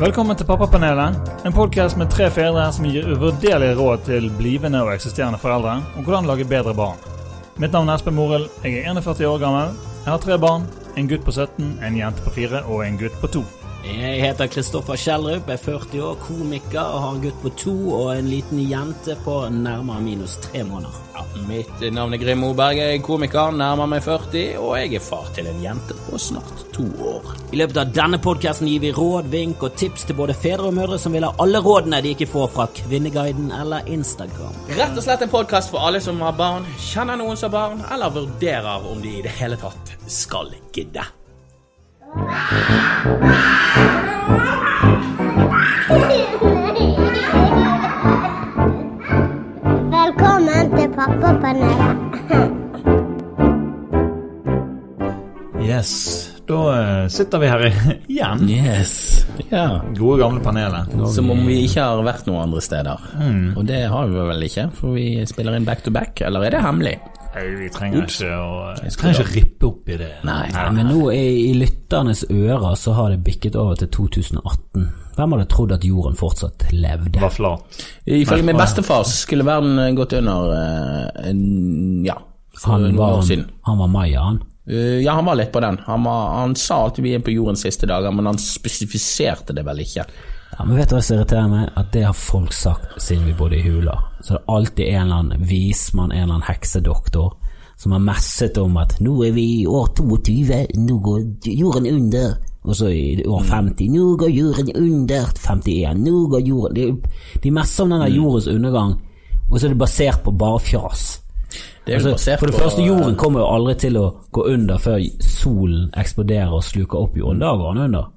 Velkommen til Pappapanelet, en podkast med tre fedre som gir uvurderlige råd til blivende og eksisterende foreldre om hvordan lage bedre barn. Mitt navn er Espen Morild, jeg er 41 år gammel. Jeg har tre barn. En gutt på 17, en jente på 4 og en gutt på 2. Jeg heter Kristoffer Kjellrup, er 40 år, komiker og har en gutt på to og en liten jente på nærmere minus tre måneder. Ja, mitt navn er Grim Moberg, jeg er komiker, nærmer meg 40, og jeg er far til en jente på snart to år. I løpet av denne podkasten gir vi råd, vink og tips til både fedre og mødre som vil ha alle rådene de ikke får fra Kvinneguiden eller Instagram. Rett og slett en podkast for alle som har barn, kjenner noen som har barn, eller vurderer om de i det hele tatt skal gidde. Velkommen til Pappapanelet. Yes, da eh, sitter vi her igjen. Yes. Ja. Gode, gamle panelet. Som om vi ikke har vært noen andre steder. Og det har vi vel ikke, for vi spiller inn back to back, eller er det hemmelig? Nei, vi trenger ikke å vi trenger ikke rippe opp i det. Nei. Men nå i, i lytternes ører så har det bikket over til 2018. Hvem hadde trodd at jorden fortsatt levde? Var flat. Ifølge min bestefar så skulle verden gått under uh, en, ja, for Han noen var, år siden. han var maya, han. Eh, ja, han var litt på den. Han, var, han sa at vi er på jordens siste dager, men han spesifiserte det vel ikke. Ja, men vet du hva som irriterer meg? At det har folk sagt siden vi bodde i hula. Så det er alltid en eller annen vismann, en eller annen heksedoktor, som har messet om at nå er vi i år 22, nå går jorden under. Og så i år 50, nå går jorden under. 51, nå går jorden De, de messer om denne jordens undergang, og så er det basert på bare fjas. Det Altså, for det første, jorden kommer jo aldri til å gå under før solen eksploderer og sluker opp jorden. Da går den under.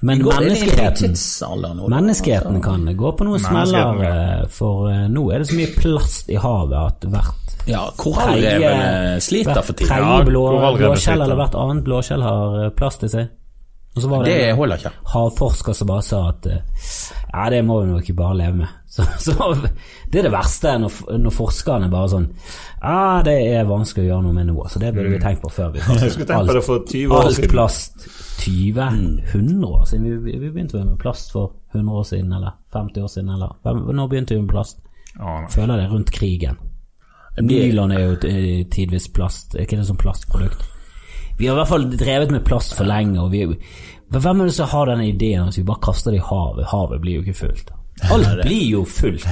Men menneskeheten? Menneskeheten kan gå på noen smeller, eh, for eh, nå er det så mye plast i havet at hvert Ja, korallrevene sliter for tiden. tredje Ja, blå, blåskjell eller hvert annet blåskjell har eh, plast i seg. Og så var det, Det holder ikke. havforsker som bare sa at eh, ja, det må vi nok bare leve med. Så, så Det er det verste når, når forskerne bare sånn ja, det er vanskelig å gjøre noe med nå, så det burde vi tenkt på før vi Mm. Jeg skulle tenkt på det for 20 år alt plast 20? 100 år siden? Vi, vi, vi begynte vel med plast for 100 år siden, eller 50 år siden, eller Når begynte vi med plast? Føler det rundt krigen. Nylon er jo eh, tidvis plast, er ikke det som plastprodukt? Vi har i hvert fall drevet med plast for lenge, og vi Hvem er det som har denne ideen at vi bare kaster det i havet? Havet blir jo ikke fullt. Alt blir jo fullt.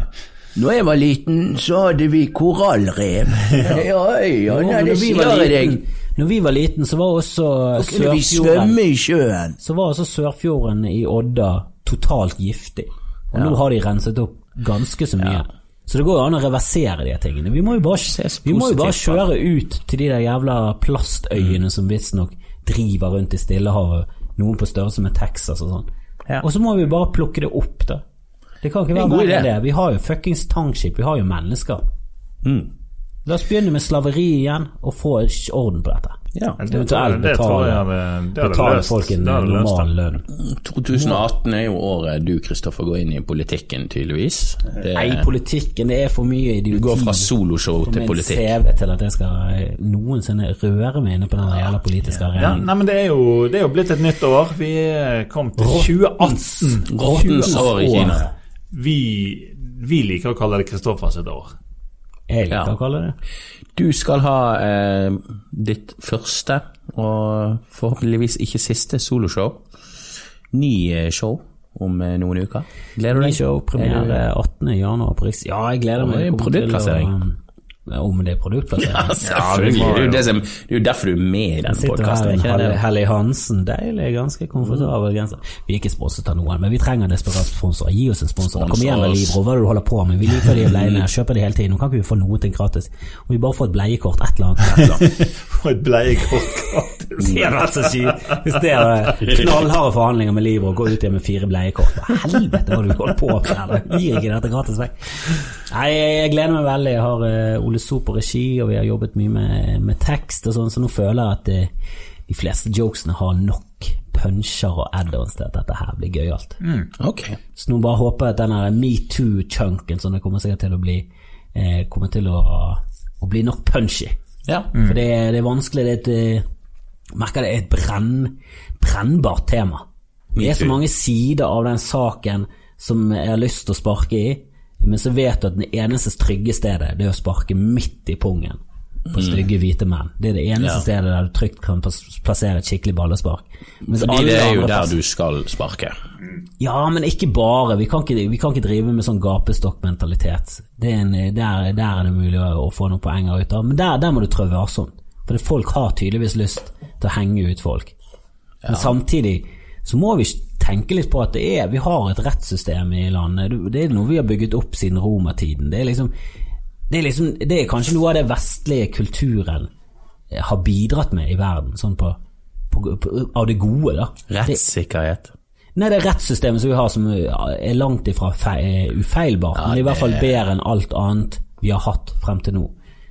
Når jeg var liten, så hadde vi korallrev. Ja, ja, Jo, nei, det sier jeg deg. når vi var liten, så var også kunne vi Sørfjorden svømme i sjøen. Så var også Sørfjorden i Odda totalt giftig. Og nå har de renset opp ganske så mye. Så det går jo an å reversere de tingene. Vi må jo bare, må jo bare kjøre ut til de der jævla plastøyene som visstnok driver rundt i Stillehavet, noen på størrelse med Texas og sånn. Ja. Og så må vi bare plukke det opp, da. Det kan ikke være verre enn det. Vi har jo fuckings tankskip. vi har jo mennesker. Mm. La oss begynne med slaveri igjen, og få orden på dette. Ja. Eventuelt betale, folk en normal lønn. 2018 er jo året du, Kristoffer, går inn i politikken, tydeligvis. Det, Nei, politikken, det er for mye du går fra soloshow til min politikk. CV til at jeg skal eh, noensinne røre meg inne på den jævla politiske Ja, arenaen. nei, men det er, jo, det er jo blitt et nytt år. Vi er kommet til 2018. Rottens år i Kina. Vi, vi liker å kalle det Kristoffers år. Jeg liker Ja. å kalle det Du skal ha eh, ditt første, og forhåpentligvis ikke siste, soloshow. Ny eh, show om eh, noen uker. Gleder du Ny deg? show, premiere 18. januar på Riks... Ja, jeg gleder meg. Det er å- produktplassering. Om det er produktplassering? Ja, selvfølgelig. Ja, det, er jo jo- det, som, det er jo derfor du er med i her podkasten. med Helly, Helly Hansen, deilig, ganske komfortabel genser. Vi er ikke sponset av noen, men vi trenger desperat sponsorer. Gi oss en sponsor. Kom igjen med Libro, hva er det du holder på med? Vi liker de bleiene, kjøper de hele tiden. Nå kan ikke vi få noe til gratis. Om vi bare får et bleiekort, et eller annet. For et bleiekort gratis. Det hadde vært så kjipt hvis det er knallharde forhandlinger med Libro gå ut igjen med fire bleiekort. Hva helvete har du holdt på med? Gir ikke dette gratis vekk? Nei, jeg, jeg gleder meg veldig. Jeg har eh, Ole So på regi, og vi har jobbet mye med, med tekst og sånn, så nå føler jeg at det, de fleste jokesene har nok puncher og add-ons til at dette her blir gøyalt. Ok. Så nå bare håper jeg at den metoo-chunken som det kommer sikkert til å bli, eh, kommer til å, å bli nok punchy. Ja. For det, det er vanskelig, det er et jeg Merker det er et brenn, brennbart tema. Det er så mange sider av den saken som jeg har lyst til å sparke i, men så vet du at det eneste trygge stedet Det er å sparke midt i pungen på stygge hvite menn. Det er det eneste Ja. stedet der du trygt kan plassere et skikkelig ballespark. Mens Fordi det er jo der du skal sparke. Ja, men ikke bare. Vi kan ikke, vi kan ikke drive med sånn gapestokkmentalitet. Er der, der er det mulig å, få noen poenger ut av. Men der, der må du trå varsomt. For folk har tydeligvis lyst til å henge ut folk. Men samtidig så må vi tenke litt på at det er, vi har et rettssystem i landet. Det- er noe vi har bygget opp siden romertiden. Det er liksom det er, liksom, det er kanskje noe av det vestlige kulturen eh, har bidratt med i verden, sånn på, på, på, av det gode, da. Rettssikkerhet. Nei, det er rettssystemet som vi har som er langt ifra feil, ufeilbart, men er i hvert fall bedre enn alt annet vi har hatt frem til nå.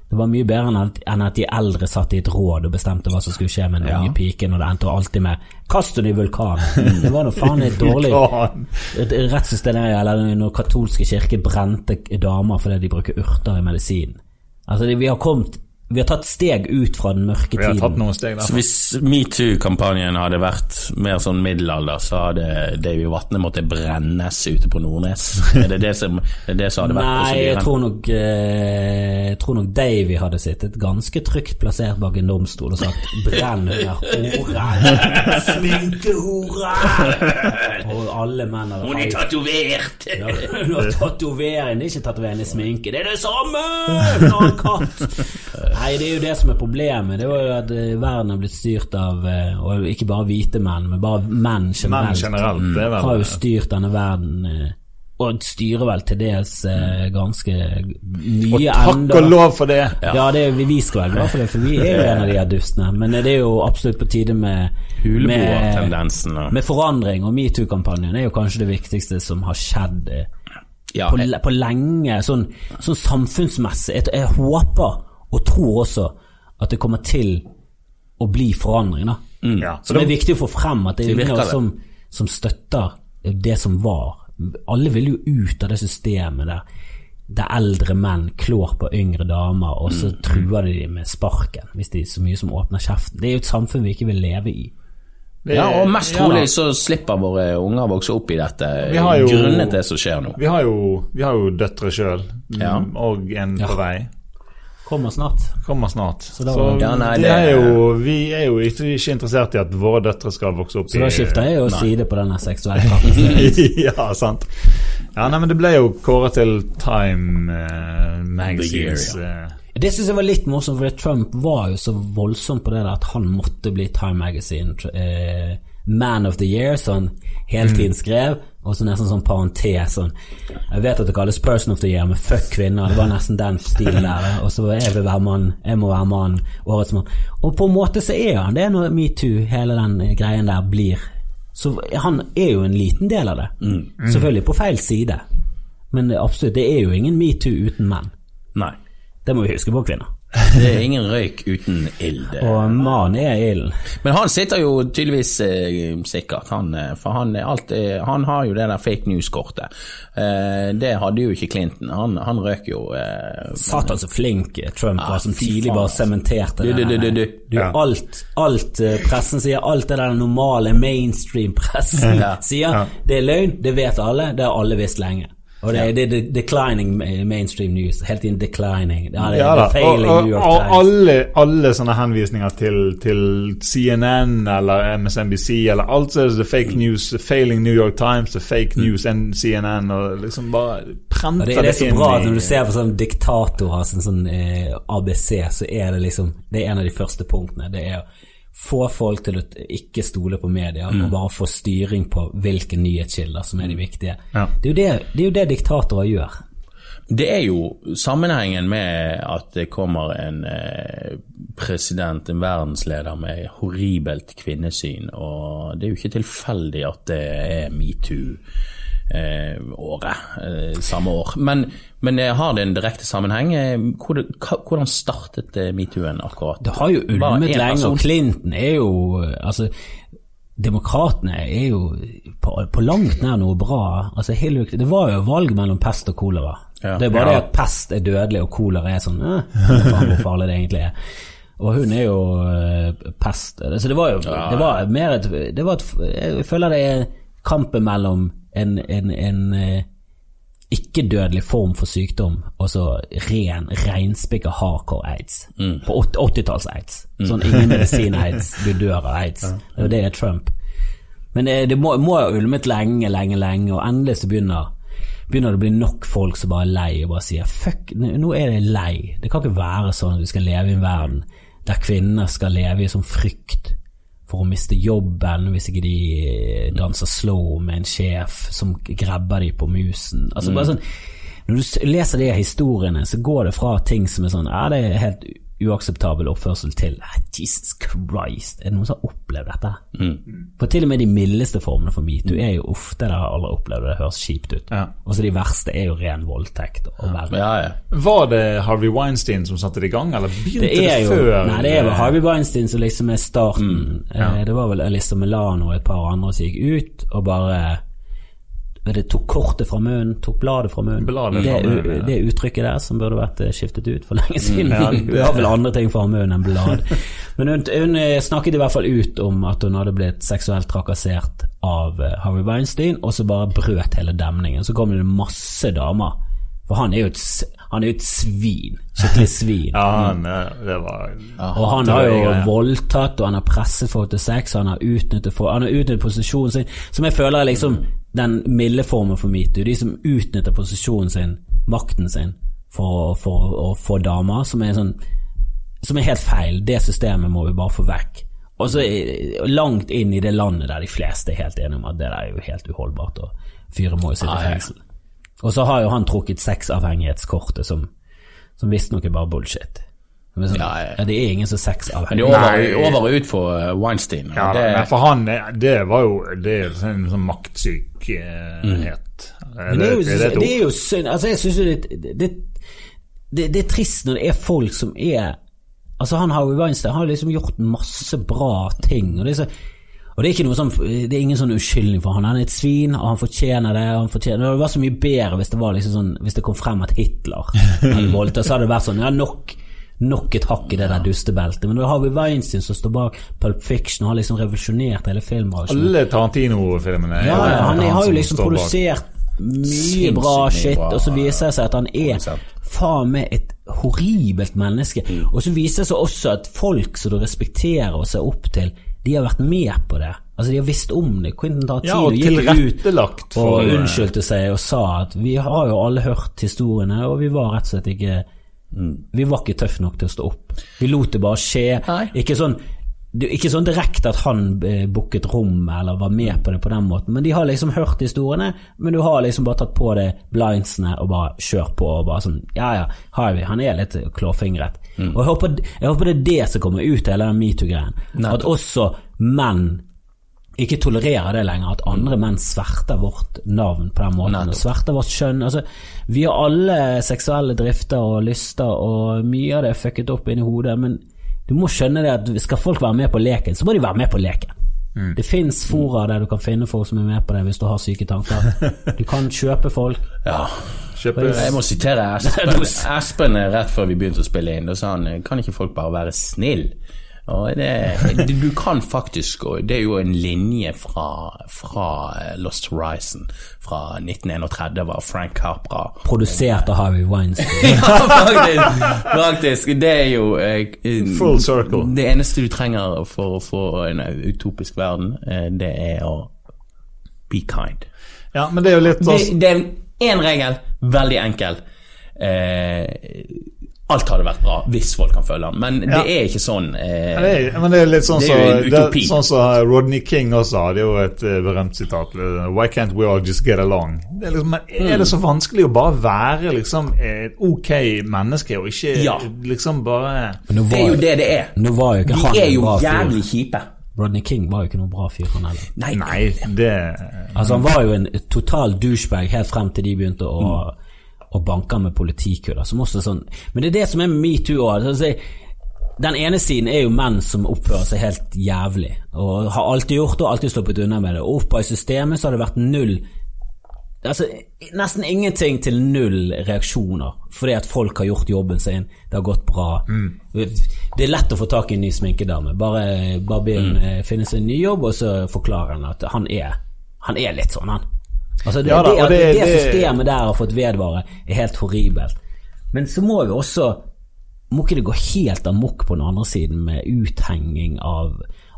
Det var mye bedre enn at, de eldre satt i et råd og bestemte hva som skulle skje med den unge piken, og det endte alltid med 'kast henne i vulkanen'. Det var nå faen et dårlig rettssystem eller når katolske kirke brente damer fordi de bruker urter i medisinen. Altså, vi har kommet Vi har tatt steg ut fra den mørke tiden. Vi har tatt noen steg Så der. hvis metoo-kampanjen hadde vært mer sånn middelalder, så hadde Davy Vatne måtte brennes ute på Nordnes? Er det det som, det er det som hadde vært Nei, jeg tror nok eh, Jeg tror nok Davy hadde sittet ganske trygt plassert bak en domstol og sagt 'brenn her, hore', sminkehore! Og alle menn hadde Hun er tatovert! Ja, Hun har tatovering, det er ikke tatovering, det er sminke. Det er det samme! Hun har en katt! Nei, det er jo det som er problemet. Det var jo at eh, verden har blitt styrt av eh, Og ikke bare hvite menn, men bare menn generelt. generelt. generelt, det er Har jo styrt denne verden eh, og styrer vel til dels eh, ganske mye Og takk enda og lov for det! ja, det er, vi, vi skal være glad for det, for vi er jo en av de her dustene. Men det er jo absolutt på tide med, med, Huleboertendensen. og- med forandring. Og metoo-kampanjen er jo kanskje det viktigste som har skjedd Ja, på, på lenge, sånn, sånn samfunnsmessig. Jeg, jeg håper og tror også at det kommer til å bli forandring. da. Ja, så det er viktig å få frem at det er ingen som, som støtter det som var. Alle vil jo ut av det systemet der der eldre menn klår på yngre damer, og så truer de dem med sparken hvis de så mye som åpner kjeften. Det er jo et samfunn vi ikke vil leve i. ja, og mest Ja trolig så slipper våre unger å vokse opp i dette Vi har jo- grunnet det som skjer nå. Vi har jo, vi har jo døtre sjøl, Ja. og en på vei. Kommer snart. Kommer snart. da- Så, Ja, nei, det er jo, vi er jo ikke, ikke interessert i at våre døtre skal vokse opp Så da i skifter jeg jo side på denne seksuelle trakasseringen. ja, sant. Ja, nei, men det ble jo kåret til Time uh, Magazines The eh, Det syns jeg var litt morsomt, for Trump var jo så voldsom på det der at han måtte bli Time Magazine uh, Man of the Year, sånn hele tiden skrev. Og så nesten sånn parentes sånn Jeg vet at det kalles Person of the Year, men fuck kvinner. Det var nesten den stilen der. Og så jeg vil være mann, jeg må være mann, årets mann. Og på en måte så er han det er når metoo, hele den eh, greien der, blir. Så han er jo en liten del av det. Selvfølgelig på feil side. Men det, absolutt, det er jo ingen metoo uten menn. Nei. Det må vi huske på, kvinner. Det er ingen røyk uten ild. Og mannen er ilden. Men han sitter jo tydeligvis eh, sikkert, han, eh, for han, er alltid, han har jo det der fake news-kortet. Eh, det hadde jo ikke Clinton. Han, han røk jo eh, Satan så flink Trump var som tidlig bare sementerte Du, det. du, du, du, du. Du, Ja. alt, alt eh, pressen sier, alt det der normale mainstream-pressen Ja. sier, det er løgn, det vet alle, det har alle visst lenge. Og det, er- det er declining mainstream news. Helt inn declining. Ja, det, Ja det da, og, og, og alle, alle sånne henvisninger til, til CNN eller MSNBC eller alt så er det fake Mm. news, failing New York Times, the fake news and CNN og liksom bare prenter det, det er så bra at når du ser på sånn diktatorer sånn, sånn eh, ABC, så er det liksom Det er en av de første punktene. Det er få folk til å ikke stole på media, Mm. og bare få styring på hvilke nyhetskilder som er de viktige. Ja. Det, er jo det, det er jo det diktatorer gjør. Det er jo sammenhengen med at det kommer en eh, president, en verdensleder med horribelt kvinnesyn, og det er jo ikke tilfeldig at det er metoo-året eh, samme år. Men, men eh, har det en direkte sammenheng? Eh, Hvordan, startet eh, metoo-en akkurat? Det har jo ulmet lenge, og Clinton er jo Altså, demokratene er jo på, på langt nær noe bra. Altså, det var jo valg mellom pest og kolera. Ja. Det er bare Ja. det at pest er dødelig, og kolera er sånn eh, faen hvor farlig det egentlig er. Og hun er jo eh, pest. Så det var jo det var mer et, det var et Jeg føler det er kampen mellom en, en, en eh, ikke-dødelig form for sykdom og så ren, reinspikka hardcore aids. På 80-talls-aids. Sånn ingen medisin-aids, du dør av aids. Det er jo det er Trump. Men det, det må, må ha ulmet lenge, lenge, lenge, og endelig så begynner Begynner det å bli nok folk som bare er lei og bare sier fuck, nå er det lei. Det kan ikke være sånn at vi skal leve i en verden der kvinner skal leve i sånn frykt for å miste jobben hvis ikke de danser slow med en sjef som grabber de på musen. Altså bare sånn Når du leser de historiene, så går det fra ting som er sånn Ja, det er helt uakseptabel oppførsel til "Ah, Jesus Christ, er det noen som har opplevd dette? For til og med de mildeste formene for metoo er jo ofte aldri har opplevd det, det høres kjipt ut. Ja. Og så de verste er jo ren voldtekt og. Ja, ja. Var det Harvey Weinstein som satte det i gang, eller begynte Det det, jo før? Nei, det er jo Harvey Weinstein som liksom er starten. ja. Eh, Det var vel Elisa Milano og et par andre som gikk ut og bare det tok kortet fra munnen, tok bladet fra munnen. Bladet det, fra munnen, ja. det uttrykket der som burde vært eh, skiftet ut for lenge siden. ja, Hun har vel andre ting fra munnen enn blad. Men hun, hun eh, snakket i hvert fall ut om at hun hadde blitt seksuelt trakassert av Harry Harvey Weinstein, og så bare brøt hele demningen. Så kom det masse damer. For han er jo et, han er et svin. Skikkelig svin. Ja, han, eh, det var Og han har jo voldtatt, og han har presset folk til sex, og han har utnyttet, for, han har utnyttet posisjonen sin, som jeg føler er liksom den milde formen for metoo. De som utnytter posisjonen sin, makten sin, for, å få damer, som er sånn Som er helt feil. Det systemet må vi bare få vekk. Og så langt inn i det landet der de fleste er helt enige om at det der er jo helt uholdbart, og fyret må jo sitte i fengsel. Og så har jo han trukket sexavhengighetskortet, som, som visstnok er bare bullshit. Er Sånn, Ja, ja. det er ingen som er Men det sexavhengig. er over, og ut for eh, Weinstein. Ja, det, det, for han, eh, det var jo Det er en sånn maktsykhet. Men det er jo, det er jo synd Altså, jeg synes jo det, det, det, det er trist når det er folk som er Altså, han Harvey Weinstein har liksom gjort masse bra ting, og det er så og det er, ikke noe sånn, det er ingen sånn uskyldning for han. Han er et svin, og han fortjener det. Han fortjener, det var så mye bedre hvis det var liksom sånn Hvis det kom frem at Hitler hadde voldtatt, så hadde det vært sånn Ja, nok, nok et hakk i det der dustebeltet. Men da har vi Weinstein som står bak Pulp Fiction og har liksom revolusjonert hele filmbransjen. Alle Tarantino-filmene. Ja, ja, han han har jo liksom produsert mye bra shit, og så viser det seg at han er faen meg et horribelt menneske. Mm. Og så viser det seg også at folk som du respekterer og ser opp til, de har vært med på det. Altså, de har visst om det. Quentin Ja, og gikk ut tilrettelagt for og unnskyldte seg og sa at vi har jo alle hørt historiene, og vi var rett og slett ikke Vi var ikke tøffe nok til å stå opp. Vi lot det bare skje. Nei. Ikke sånn det, ikke sånn direkte at han eh, booket rom eller var med på det på den måten, men de har liksom hørt historiene, men du har liksom bare tatt på deg blindsene og bare kjørt på og bare sånn Ja ja, Harvey, han er litt klårfingret. Og jeg håper, jeg håper det er det som kommer ut av hele den metoo-greien. At også menn ikke tolererer det lenger, at andre menn sverter vårt navn på den måten. Nettopp. og Sverter vårt kjønn. Altså, vi har alle seksuelle drifter og lyster, og mye av det er fucket opp inni hodet, men du må skjønne det at skal folk være med på leken, så må de være med på leken. Det fins fora der du kan finne folk som er med på det hvis du har syke tanker. Du kan kjøpe folk. ja. Kjøpe Jeg må sitere Espen. Espen rett før vi begynte å spille inn. Da sa han kan ikke folk bare være snill? Og det, du kan faktisk, det er jo en linje fra, fra Lost Horizon fra 1931, var Frank Capra. Produsert av Harvey Weinstein. Ja, faktisk, faktisk. Det er jo eh, Full circle. Det eneste du trenger for å få en utopisk verden, eh, det er å be kind. Ja, men det er jo litt Det, sånn det er én regel, veldig enkel. Eh, alt hadde vært bra hvis folk kan følge ham men Ja. det er ikke sånn. Eh, Ja, det er, men det er litt sånn som så, sånn som Rodney King også hadde jo et eh, berømt sitat. eh, Why can't we all just get along? Det er, liksom, men er det så vanskelig å bare være liksom et ok menneske, og ikke Ja. liksom bare var, det er jo det det er. nå var jo ikke han De er jo jævlig kjipe. Rodney King var jo ikke noen bra fyr, han heller. Nei, Nei, det Altså Han var jo en total douchebag helt frem til de begynte å, å banker med politikuler. Som også sånn Men det er det som er metoo òg. Altså, den ene siden er jo menn som oppfører seg helt jævlig, og har alltid gjort det og alltid sluppet unna med det. Og oppe i systemet så har det vært null Altså, nesten ingenting til null reaksjoner, fordi at folk har gjort jobben sin, det har gått bra. Det er lett å få tak i en ny sminkedame. Bare, bare begynn, henne eh, finne seg en ny jobb, og så forklarer han at han er, han er litt sånn, han. Altså, det, Ja da, det, det, det- systemet der har fått vedvare, er helt horribelt. Men så må vi også Må ikke det gå helt amok på den andre siden med uthenging av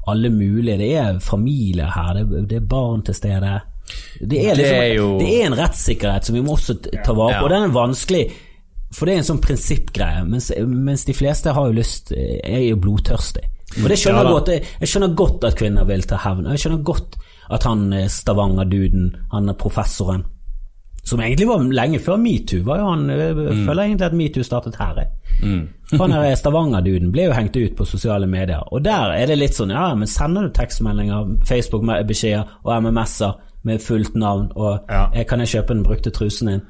alle mulige Det er familie her, det, er barn til stede. Det er, liksom, er jo- det er en rettssikkerhet som vi må også ta vare på, og den er vanskelig. For det er en sånn prinsippgreie, mens, mens de fleste har jo lyst er jo blodtørstig. Og det skjønner Ja godt. Jeg, jeg skjønner godt at kvinner vil ta hevn. og Jeg skjønner godt at han eh, Stavanger-duden, han er professoren, som egentlig var lenge før metoo, var jo han Jeg Mm. føler egentlig at metoo startet her, Mm. Han her Stavanger-duden ble jo hengt ut på sosiale medier, og der er det litt sånn ja, men sender du tekstmeldinger, Facebook-beskjeder og MMS-er med fullt navn og Ja. eh, 'kan jeg kjøpe den brukte trusen din',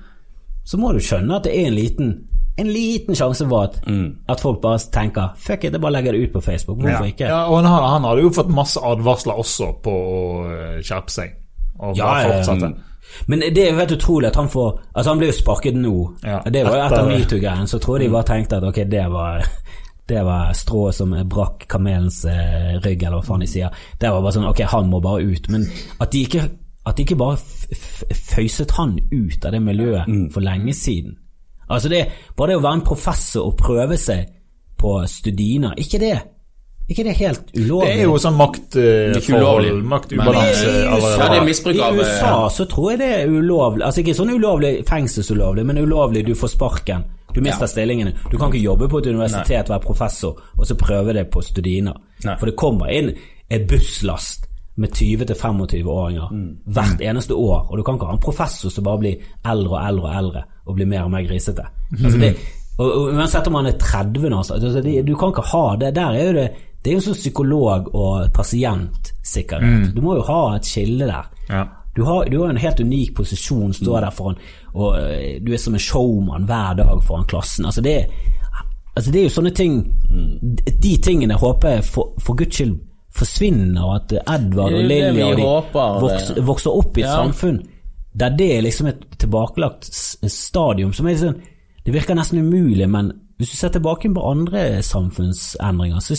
så må du skjønne at det er en liten en liten sjanse for at, at folk bare tenker 'fuck it, jeg bare legger det ut på Facebook'. Hvorfor Ja. ikke? Ja, og han, han hadde jo fått masse advarsler også på å eh, skjerpe seg. Og Ja, bare fortsette. Um. Men det er jo helt utrolig at han får Altså, han ble jo sparket nå. Ja, det var jo etter etter- metoo-greien, så tror jeg de bare tenkte at ok, det var det var strået som brakk kamelens eh, rygg, eller hva faen de sier. Det var bare sånn, ok, han må bare ut. Men at de ikke, at de ikke bare f f føyset han ut av det miljøet for lenge siden. Altså det, Bare det å være en professor og prøve seg på Studina, ikke det ikke det helt ulovlig? Det er jo sånn maktforhold, ulovlig. maktubalanse. Ja, det er misbruk av I eh, USA så tror jeg det er ulovlig Altså ikke sånn ulovlig fengselsulovlig, men ulovlig du får sparken. Du mister Ja. stillingene. Du kan ikke jobbe på et universitet, være professor, og så prøve det på Studina. Nei. For det kommer inn en busslast med 20-25-åringer Mm. hvert eneste år, og du kan ikke ha en professor som bare blir eldre og eldre og eldre og blir mer og mer grisete. Altså det, og, og Uansett om han er 30 nå, altså, det, du kan ikke ha det. Der er jo det det er jo sånn psykolog- og pasientsikkerhet. Du må jo ha et skille der. Ja. Du har, du har en helt unik posisjon, står der foran, og øh, du er som en showman hver dag foran klassen. Altså det, altså det er jo sånne ting De tingene håper jeg for, for guds skyld forsvinner, og at Edvard og Lilly vokser, vokser opp i et Ja. samfunn der det er liksom et tilbakelagt stadium som er sånn Det virker nesten umulig, men hvis du ser tilbake på andre samfunnsendringer, så,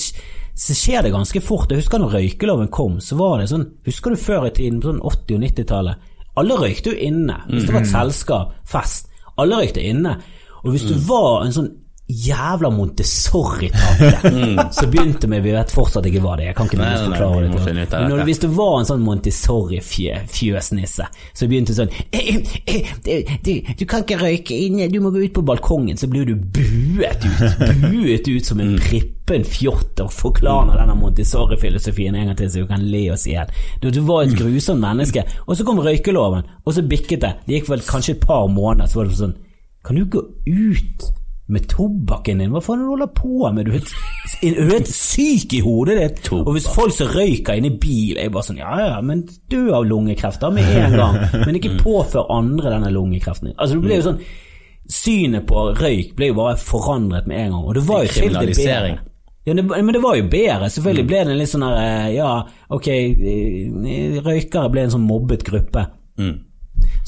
så skjer det ganske fort. Jeg husker når røykeloven kom, så var det sånn Husker du før i tiden, på sånn 80- og 90-tallet? Alle røykte jo inne. Hvis det var et selskap, fest. Alle røykte inne. Og hvis du var en sånn jævla Montessori-tante så begynte vi Vi vet fortsatt ikke hva det er, jeg kan ikke Nei, nei, nei, forklare det. når, hvis det var en sånn Montessori-fjøsnisse så begynte sånn eh, eh, eh, du, du kan ikke røyke inne, du må gå ut på balkongen, så blir du buet ut. Buet ut som Mm. en prippen fjott og forklarer denne Montessori-filosofien en gang til så du kan le oss i hjel. Du, du var et grusomt menneske. Og så kom røykeloven, og så bikket det. Det gikk vel kanskje et par måneder, så var det sånn Kan du gå ut? Med tobakken din? Hva faen holder du på med? Du er helt, du er helt syk i hodet ditt. Og hvis folk som røyker inne i bil, er bare sånn Ja ja, men dø av lungekreft da med en gang. Men ikke påfør andre denne lungekreften. Altså Det blir jo sånn Synet på røyk ble jo bare forandret med en gang. Og det var jo til det Kriminalisering. bedre. Ja, det, men det var jo bedre. Selvfølgelig ble det en litt sånn der eh, Ja, ok, eh, røykere ble en sånn mobbet gruppe.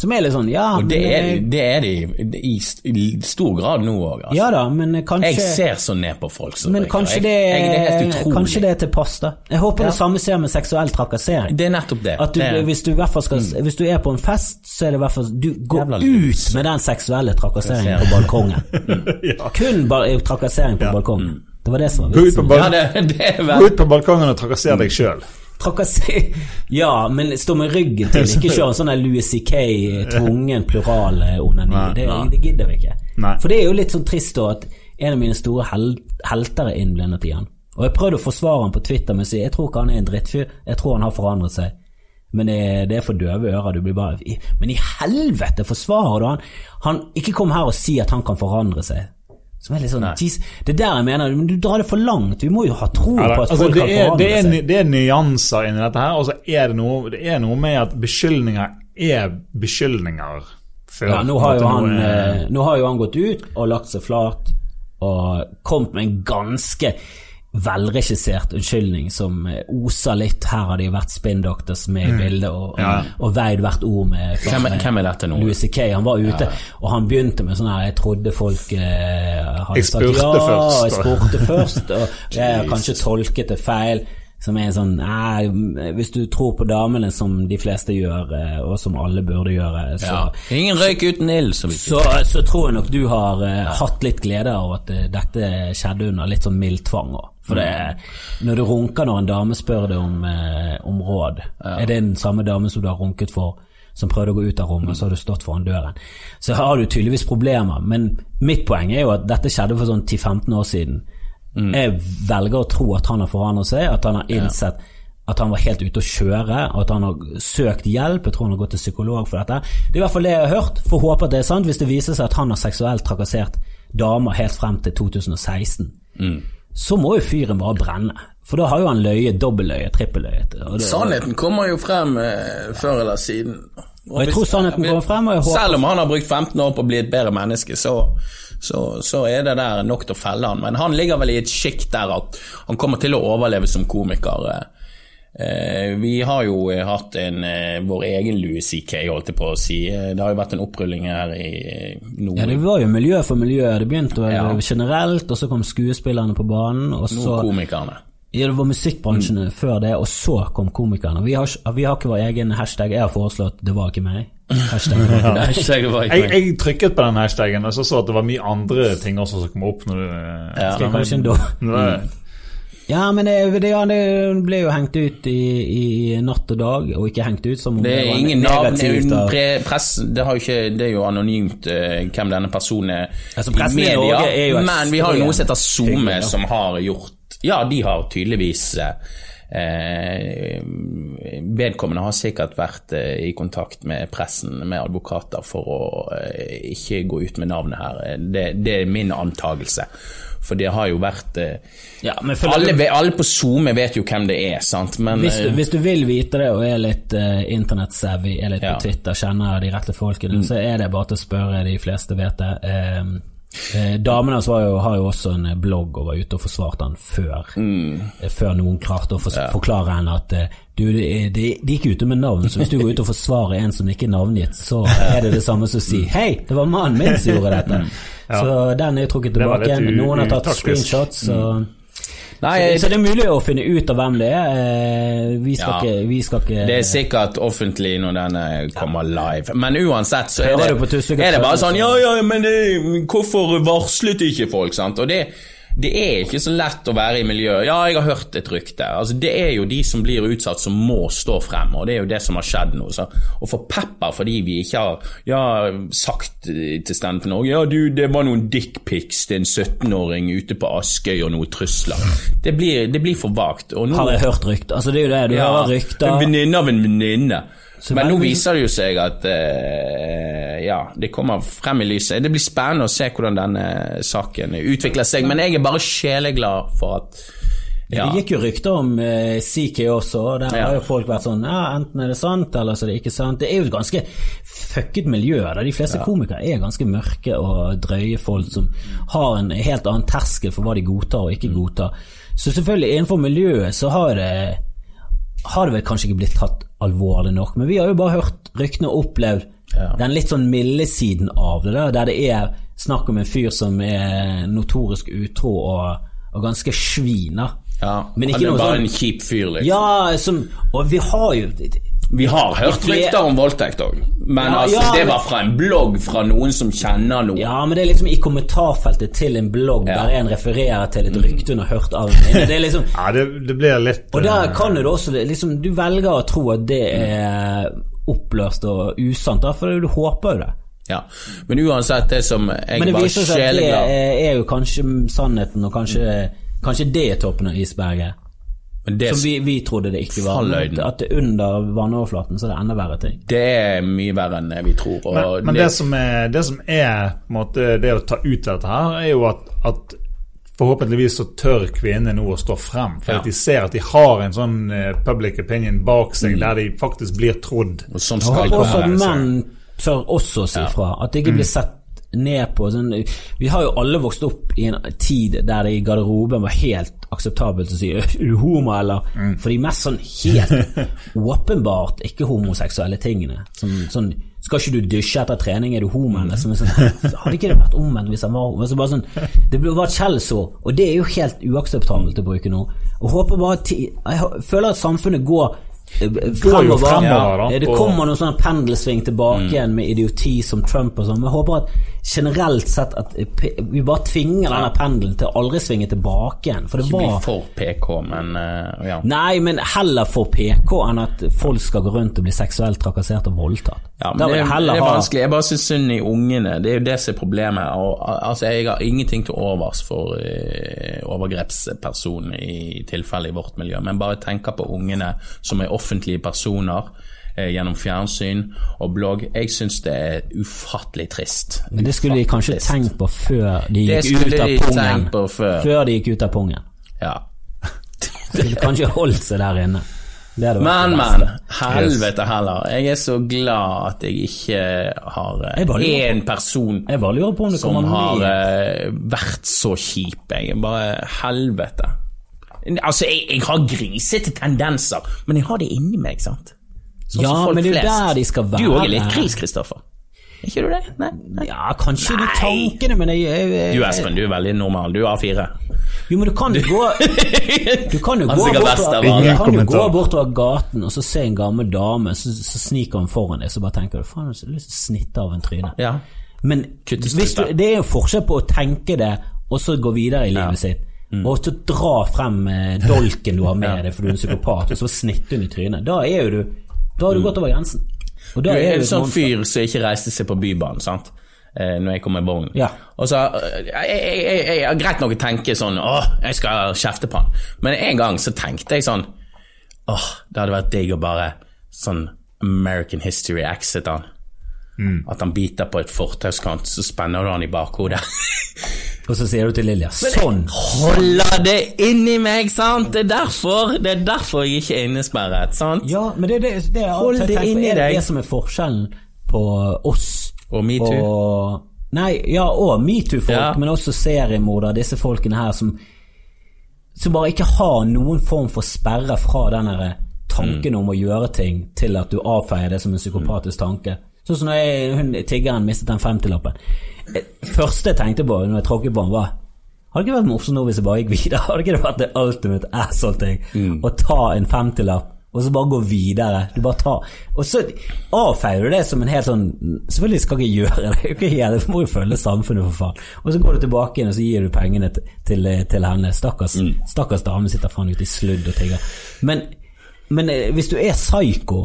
Som er litt sånn Ja, Og det men, er, eh, det er de i, stor grad nå òg. Altså. Ja da, men kanskje Jeg ser så ned på folk som Men kanskje Jeg- det, jeg, det er helt utrolig. kanskje det er til pass, da. Jeg håper det samme skjer med seksuell trakassering. Det er nettopp det. At du, det hvis, du i hvert fall skal, hvis du er på en fest, så er det i hvert fall Du går Jævla ut lus. med den seksuelle trakasseringen på balkongen. Kun ba trakassering på balkongen. Det var det som var vitsen. ja, gå ut på balkongen og trakassere deg sjøl. Trakassering Ja, men stå med ryggen til. Ikke kjøre sånn Louis C.K. tvungen plural-onani. Det, det gidder vi ikke. Nei. For det er jo litt sånn trist da at en av mine store hel helter er innblendet i han. Og jeg prøvde å forsvare han på Twitter med å si jeg tror ikke han er en drittfyr, jeg tror han har forandret seg. Men det, det er for døve ører. Du blir bare Men i helvete, forsvarer du han? Han Ikke kom her og si at han kan forandre seg. Som er litt sånn geez, Det er der jeg mener men Du drar det for langt. Vi må jo ha tro på at Altså, folk kan forandre det, er, seg. det er nyanser inni dette her, og så er det noe, det er noe med at beskyldninger er beskyldninger. før Ja, nå har, jo han, er- eh, nå har jo han gått ut og lagt seg flat og kommet med en ganske velregissert unnskyldning som eh, oser litt Her har de vært spin doctors med i bildet og, Ja. og, og veid hvert ord med Hvem, hvem er dette nå? Louis C.K. Han var ute, og han begynte med sånn her Jeg trodde folk eh, hadde sagt ja, først, jeg spurte først, og jeg har kanskje tolket det feil. Som er sånn Nei, hvis du tror på damene som de fleste gjør, eh, og som alle burde gjøre, så Ja. Ingen røyk uten ild, så så, så tror jeg nok du har eh, hatt litt glede av at eh, dette skjedde under litt sånn mild tvang òg. For det, når du runker når en dame spør deg om, eh, om råd, er det den samme dame som du har runket for, som prøvde å gå ut av rommet, så har du stått foran døren. Så har du tydeligvis problemer. Men mitt poeng er jo at dette skjedde for sånn 10-15 år siden. Jeg velger å tro at han har forandret seg, at han har innsett at han var helt ute å kjøre, og at han har søkt hjelp. Jeg tror han har gått til psykolog for dette. Det er i hvert fall det jeg har hørt. Får håpe at det er sant, hvis det viser seg at han har seksuelt trakassert damer helt frem til 2016. Så må jo fyren bare brenne. For da har jo han løyet dobbelløyet, trippelløyet. Sannheten kommer jo frem eh, før eller siden. Og jeg tror sannheten kommer frem, og Selv om han har brukt 15 år på å bli et bedre menneske, så, så, så er det der nok til å felle han. Men han ligger vel i et sjikt der at han kommer til å overleve som komiker. eh. Eh, vi har jo eh, hatt en, eh, vår egen Louis CK, holdt jeg på å si. Det har jo vært en opprulling her i eh. Ja, det var jo miljø for miljø. Det begynte vel Ja. generelt, og så kom skuespillerne på banen. Og nå komikerne. Ja, det var musikkbransjen Mm. før det, og så kom komikerne. Vi har, vi har ikke vår egen hashtag. Jeg har foreslått 'det var ikke meg'. Hashtag ikke Jeg, jeg trykket på den hashtagen og så så at det var mye andre ting også som kom opp. Når du, Ja. så- Kanskje en Ja, men det, det, det ble jo hengt ut i, i natt og dag, og ikke hengt ut som om Det det var ingen negativt. Navn, pre, press, det, ikke, det er jo anonymt uh, hvem denne personen er Altså, i Norge er men vi har jo noe som heter SoMe, ja. som har gjort Ja, de har tydeligvis eh, Vedkommende har sikkert vært eh, i kontakt med pressen, med advokater, for å eh, ikke gå ut med navnet her. Det, det er min antagelse. For det har jo vært eh, Ja, men alle, du- alle på SoMe vet jo hvem det er, sant, men Hvis du, eh, hvis du vil vite det og er litt uh, internett-savvy, er litt Ja. Mm. på Twitter, kjenner de rette folkene, så er det bare til å spørre, de fleste vet det. Eh, eh, Damene hans jo, har jo også en eh, blogg og var ute og forsvarte han før, Mm. eh, før noen klarte å fors forklare henne at eh, du, de, det, de gikk ute med navn, så hvis du går ut og forsvarer en som ikke er navngitt, så er det det samme som å si hei, det var mannen min som gjorde dette. Så den er trukket tilbake igjen. Noen har tatt screenshots. og Nei, så, så det er mulig å finne ut av hvem det er. Eh, Vi skal, Ja. ikke, vi skal ikke Det er sikkert offentlig når denne kommer live. Men uansett så er det, er det bare sånn Ja, ja, men det, hvorfor varslet ikke folk? sant? Og det, det er ikke så lett å være i miljøet. Ja, jeg har hørt et rykte. Altså, det er jo de som blir utsatt, som må stå frem, og det er jo det som har skjedd nå. Så, å få pepper fordi vi ikke har ja, sagt til Stand for Norge Ja, du, det var noen dickpics til en 17-åring ute på Askøy og noen trusler. Det blir, det blir for vagt. Og nå Har jeg hørt rykter? Altså, det er jo det, du hører rykter. en venninne av en venninne. Så Men nå viser det jo seg at uh, ja, det kommer frem i lyset. Det blir spennende å se hvordan denne saken utvikler seg, men jeg er bare sjeleglad for at ja, Det gikk jo rykter om uh, CK også, og der Ja. har jo folk vært sånn ja, enten er det sant, eller så er det ikke sant. Det er jo et ganske fucket miljø. Der. De fleste komikere er ganske mørke og drøye folk som har en helt annen terskel for hva de godtar og ikke Mm. godtar. Så selvfølgelig, innenfor miljøet så har det har det vel kanskje ikke blitt tatt alvorlig nok, men vi har jo bare hørt ryktene og opplevd den litt sånn milde siden av det, der, der det er snakk om en fyr som er notorisk utro og, og ganske svin. ja, han er bare sånn- en kjip fyr, liksom. Ja, som, og vi har jo Vi har hørt rykter om voldtekt òg, men Ja, altså, ja, det var fra en blogg fra noen som kjenner noen. Ja, men det er liksom i kommentarfeltet til en blogg Ja. der en refererer til et rykte hun har hørt av en. Det er liksom Ja, det, det blir litt Og der eh, kan du også liksom, Du velger å tro at det er oppløst og usant, for du håper jo det. Ja. Men uansett, det som jeg Men det var viser seg at det er, er jo kanskje sannheten, og kanskje, kanskje det er toppen av isberget. Men det, Som vi, vi trodde det ikke var. Falløyden. At, det under vannoverflaten så er det enda verre ting. det er mye verre enn vi tror. Og Men, men det, som er, det som er måte, det å ta ut dette her, er jo at, at forhåpentligvis så tør kvinnene nå å stå frem. For Ja. at de ser at de har en sånn eh, public opinion bak Mm. seg, der de faktisk blir trodd. og sånn skal det også være. menn tør også si fra. At det ikke blir sett ned på. Sånn, vi har jo alle vokst opp i en tid der det i garderoben var helt akseptabelt å si er du homo, eller For de mest sånn helt åpenbart ikke-homoseksuelle tingene. Som, sånn skal ikke du dusje etter trening, er du homo? Eller? Er sånn, hadde ikke det vært omvendt hvis han var homo? Så bare sånn, det var et skjellsord, og det er jo helt uakseptabelt å bruke nå. Og håper bare Jeg føler at samfunnet går eh, fremover. fremover, Ja, det kommer noen sånne pendelsving tilbake igjen med idioti som Trump og sånn. Men jeg håper at generelt sett at eh, vi bare tvinger denne pendelen til å aldri svinge tilbake igjen. For det Ikke bli for PK, men uh, ja. Nei, men heller for PK enn at folk skal gå rundt og bli seksuelt trakassert og voldtatt. Ja, men det, det er vanskelig. Jeg bare syns synd i ungene. Det er jo det som er problemet. Og, altså, jeg har ingenting til overs for uh, overgrepspersoner i tilfelle i vårt miljø, men bare tenker på ungene som er offentlige personer gjennom fjernsyn og blogg. Jeg syns det er ufattelig trist. Men det skulle de kanskje trist. tenkt på før de gikk ut av de pungen. før. Før de gikk ut av pungen. Ja. Skulle kanskje holdt seg der inne. Det det Men, men. Helvete heller. Jeg er så glad at jeg ikke har én person om det som har eh, vært så kjip. Jeg bare Helvete. Altså, jeg, jeg har grisete tendenser, men jeg har det inni meg, sant? Sånn Ja, men det er jo der de skal være. Du òg er litt gris, Kristoffer. Er ikke du det? Nei? Nei. Ja, kanskje de Nei. tankene, men jeg, jeg, jeg, Du Espen, du er veldig normal. Du er A4. Jo, men du kan jo gå Du kan jo gå, bortover, du kan jo gå bortover gaten og så se en gammel dame, så, så sniker hun foran deg, så bare tenker du faen, har lyst til å snitte av en tryne. Ja. Men hvis du, det er jo forskjell på å tenke det, og så gå videre i livet sitt. Mm. Og så dra frem eh, dolken du har med deg fordi du er en psykopat, og så snitte hun i trynet. Da er jo du Da har du gått over grensen. Og Du er er en sånn monster. fyr som ikke reiste seg på Bybanen, sant? Eh, når jeg kom med vognen. Ja. Og så eh, jeg, har Greit nok å tenke sånn Åh, jeg skal kjefte på han. Men en gang så tenkte jeg sånn Åh, det hadde vært digg å bare sånn American History exit han. At han biter på et fortauskant, så spenner du han i bakhodet. Og så sier du til Lilja sånn. Holder det inni meg, sant? Det er derfor Det er derfor jeg ikke er innesperret, sant? Ja, men det, det, det er Hold det inni er det deg. det som er forskjellen på oss Og metoo. og Nei, ja, og metoo-folk, Ja. men også seriemordere, disse folkene her som Som bare ikke har noen form for sperre fra den tanken om å gjøre ting til at du avfeier det som en psykopatisk tanke. Sånn som når jeg, hun, tiggeren mistet den femtilappen. Det første jeg tenkte på når jeg tråkket på den, var hadde det ikke vært morsomt nå hvis jeg bare gikk videre? Hadde ikke det vært det ultimate asshole-ting å ta en femtilapp og så bare gå videre? Du bare tar Og så avfeier du det som en helt sånn Selvfølgelig skal jeg ikke gjøre det, det ikke helt, du må jo følge samfunnet, for faen. Og så går du tilbake igjen og så gir du pengene til, til, til henne. Stakkars, stakkars dame sitter faen ute i sludd og tigger. Men, men eh, hvis du er psyko,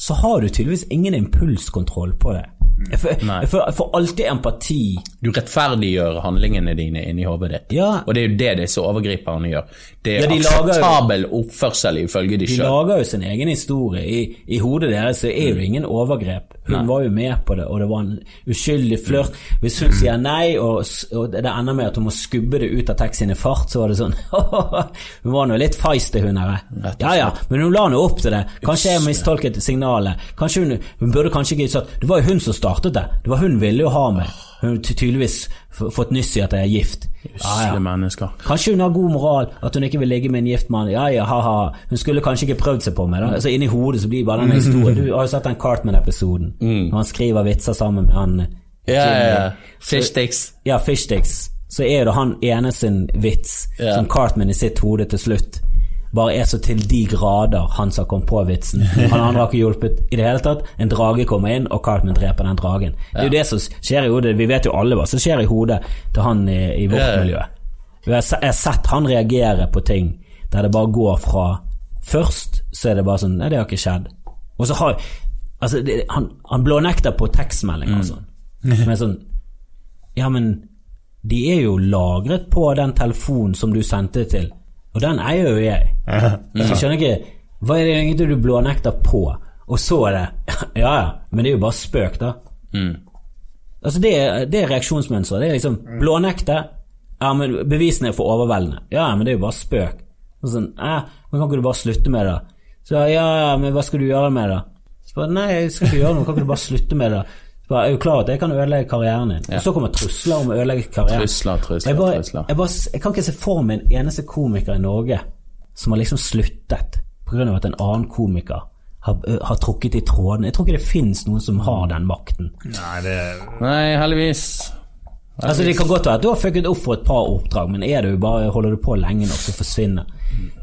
så har du tydeligvis ingen impulskontroll på det. Jeg får, alltid empati. Du rettferdiggjør handlingene dine inni hodet ditt. Ja. Og det er jo det disse overgriperne gjør. Det er Ja, de akseptabel jo- oppførsel ifølge de De lager jo sin egen historie. I, i hodet deres så er jo ingen overgrep. Hun var jo med på det, og det var en uskyldig flørt. Hvis hun sier nei, og, og det ender med at hun må skubbe det ut av taxien i fart, så var det sånn Hun var nå litt feisty, hun her. Ja ja, men hun la nå opp til det. Kanskje jeg mistolket signalet. Kanskje hun, hun burde kanskje ikke sagt Det var jo hun som startet det. Det var hun ville jo ha meg. Hun har tydeligvis fått nyss i at jeg er gift. Usle mennesker. Kanskje hun har god moral, at hun ikke vil ligge med en gift mann. Ja, ja. Hun skulle kanskje ikke prøvd seg på meg. da Altså Inni hodet så blir bare denne historien Du har jo sett den Cartman-episoden, når han skriver vitser sammen med han Mm. Ja, ja, ja. Så- Ja, Fishsticks. Så er det han ene sin vits som Cartman i sitt hode til slutt bare er så til de grader han som kom på vitsen. Han andre har ikke hjulpet i det hele tatt. En drage kommer inn, og Cartman dreper den dragen. Det er jo det som skjer i hodet. Vi vet jo alle hva som skjer i hodet til han i, i vårt ja. miljø. Jeg har jeg har sett han reagere på ting der det bare går fra Først så er det bare sånn Nei, det har ikke skjedd. Og så har Altså, det, han, han blånekter på tekstmeldinger og sånn. Men sånn Ja, men de er jo lagret på den telefonen som du sendte til, og den eier jo jeg. Så jeg skjønner ikke Hva er det egentlig du blånekter på? Og så er det Ja ja, men det er jo bare spøk, da. Altså det, det er reaksjonsmønsteret. Det er liksom blånekte. Ja, men bevisene er for overveldende. Ja, men det er jo bare spøk. Og sånn, eh, men kan ikke du bare slutte med det? Så ja, ja, men hva skal du gjøre med det? Så bare, nei, jeg skal ikke gjøre noe, kan ikke du bare slutte med det? Så For jeg er jo klar at jeg kan ødelegge karrieren din. Og så kommer trusler om å ødelegge karrieren. Trusler, trusler, jeg, bare, trusler. Jeg, bare, jeg kan ikke se for meg en eneste komiker i Norge som har liksom sluttet pga. at en annen komiker har, har trukket i tråden. Jeg tror ikke det finnes noen som har den makten. Nei, det Nei, heldigvis. Altså Det kan godt være at du har fucket opp for et par oppdrag, men er du bare, holder du på lenge nok, så forsvinner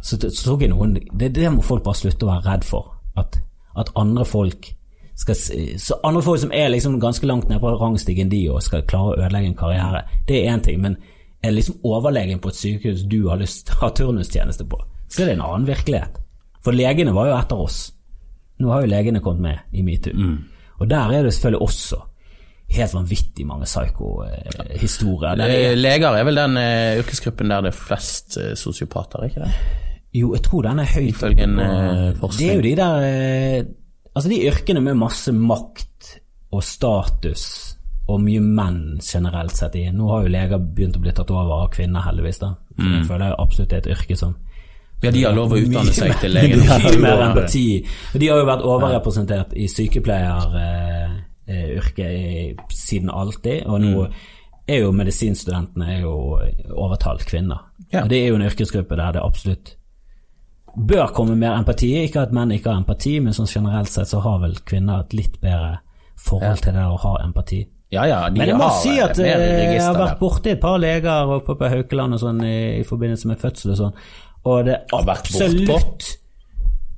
så, så tror jeg noen, det, det må folk bare slutte å være redd for. At, at andre folk skal, så andre folk som er liksom ganske langt nede på rangstigen de og skal klare å ødelegge en karriere, det er én ting. Men er liksom overlegen på et sykehus du har lyst til å ha turnustjeneste på, så er det en annen virkelighet. For legene var jo etter oss. Nå har jo legene kommet med i metoo. Og der er det selvfølgelig også helt vanvittig mange psyko-historier. Leger er vel den uh, yrkesgruppen der det er flest uh, sosiopater, ikke det? Jo, jeg tror den er høyt Ifølge en, uh, eh, Det er jo de der Altså de yrkene med masse makt og status og mye menn generelt sett i. Nå har jo leger begynt å bli tatt over av kvinner, heldigvis. da For Mm. Jeg føler jeg absolutt er et yrke som Ja, de har lov å utdanne seg til lege. Mye mer empati. De har jo vært overrepresentert i sykepleieryrket siden alltid, og nå Mm. er jo medisinstudentene er jo overtalt kvinner. Ja. Og Det er jo en yrkesgruppe der det absolutt bør komme mer empati. Ikke at menn ikke har empati, men sånn generelt sett så har vel kvinner et litt bedre forhold til det å ha empati. Ja, ja, de Men jeg må har si eh, at eh, jeg har vært borti et par leger oppe på Haukeland og sånn i, i forbindelse med fødsel og sånn, og det er absolutt?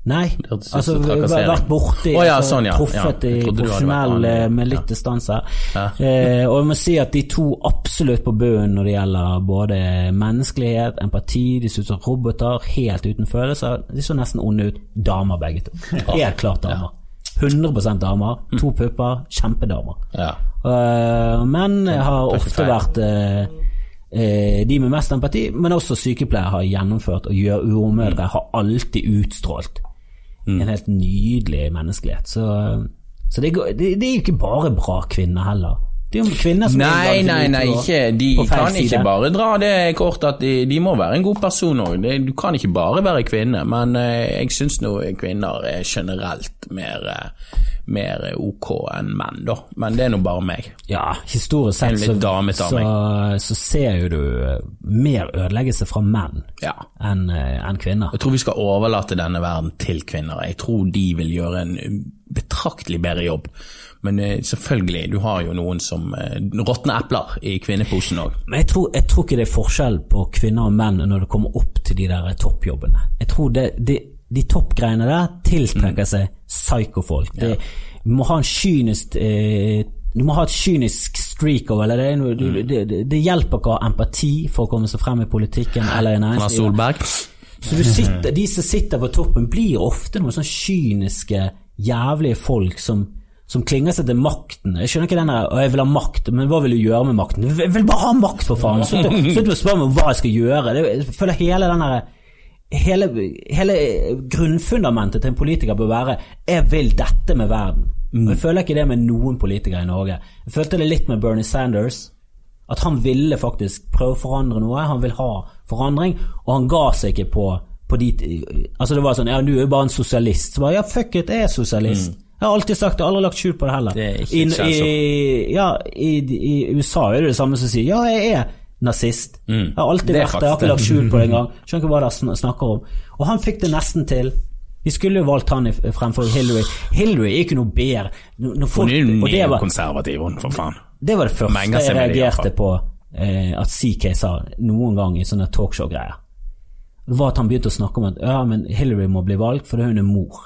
Nei, altså vært borti, oh, ja, altså, sånn, ja. truffet Ja, i vært profesjonell eh, med litt distanse. Eh, og jeg må si at de to absolutt på bunnen når det gjelder både menneskelighet, empati, de ser ut som roboter, helt uten følelser. De så nesten onde ut. Damer begge to. Helt klart damer. 100% damer. To pupper. Kjempedamer. Ja. Uh, menn har ofte vært eh, eh, de med mest empati, men også sykepleiere har gjennomført, og gjør jordmødre har alltid utstrålt Mm. en helt nydelig menneskelighet. Så, så det, det, det er jo ikke bare bra kvinner heller. Det er jo kvinner som Nei, nei, nei, ikke, de kan ikke side. bare dra det kort at de, de må være en god person òg. Du kan ikke bare være kvinne, men eh, jeg syns nå kvinner er generelt mer, eh, mer ok enn menn, da. Men det er nå bare meg. Ja, historisk sett så, så, så ser jo du eh, mer ødeleggelse fra menn Ja. enn en kvinner. Jeg tror vi skal overlate denne verden til kvinner. Jeg tror de vil gjøre en betraktelig bedre jobb. Men eh, selvfølgelig, du har jo noen som eh, råtne epler i kvinneposen òg. Men jeg tror, jeg tror ikke det er forskjell på kvinner og menn når det kommer opp til de der toppjobbene. Jeg tror det, de, de toppgreiene der tiltrekker seg psykofolk. Ja. Du må ha en kynisk eh, Du må ha et kynisk streak over det. Er du- det, det, hjelper ikke å ha empati for å komme seg frem i politikken eller i næringslivet. Så sitter, de som sitter på toppen, blir ofte noen sånn kyniske, jævlige folk som, som klinger seg til makten. Jeg skjønner ikke den der jeg vil ha makt', men hva vil du gjøre med makten? Jeg vil bare ha makt, for faen! Slutt å- spørre meg hva jeg skal gjøre. Jeg føler hele den der hele, hele grunnfundamentet til en politiker bør være 'jeg vil dette med verden'. Mm. Jeg føler ikke det med noen politikere i Norge. Jeg følte det litt med Bernie Sanders. At han ville faktisk prøve å forandre noe. Han vil ha forandring, og han ga seg ikke på, på de Altså Det var sånn Ja, du er jo bare en sosialist. Så bare, ja, fuck it, jeg er sosialist. Jeg har alltid sagt det, aldri lagt skjul på det heller. Det er ikke I, i, ja, i, I USA er det det samme som sier ja, jeg er nazist. Jeg har alltid Det vært det, jeg har ikke lagt skjul på det engang. Skjønner ikke hva de sn- snakker om. Og han fikk det nesten til. Vi skulle jo valgt han fremfor Hillary. Hillary er ikke noe bedre. Folk, Hun er jo neokonservativ, hun, for faen. det var det første jeg reagerte på eh, at CK sa noen gang i sånne talkshow-greier. Det var at han begynte å snakke om at ja, men Hillary må bli valgt fordi hun er mor.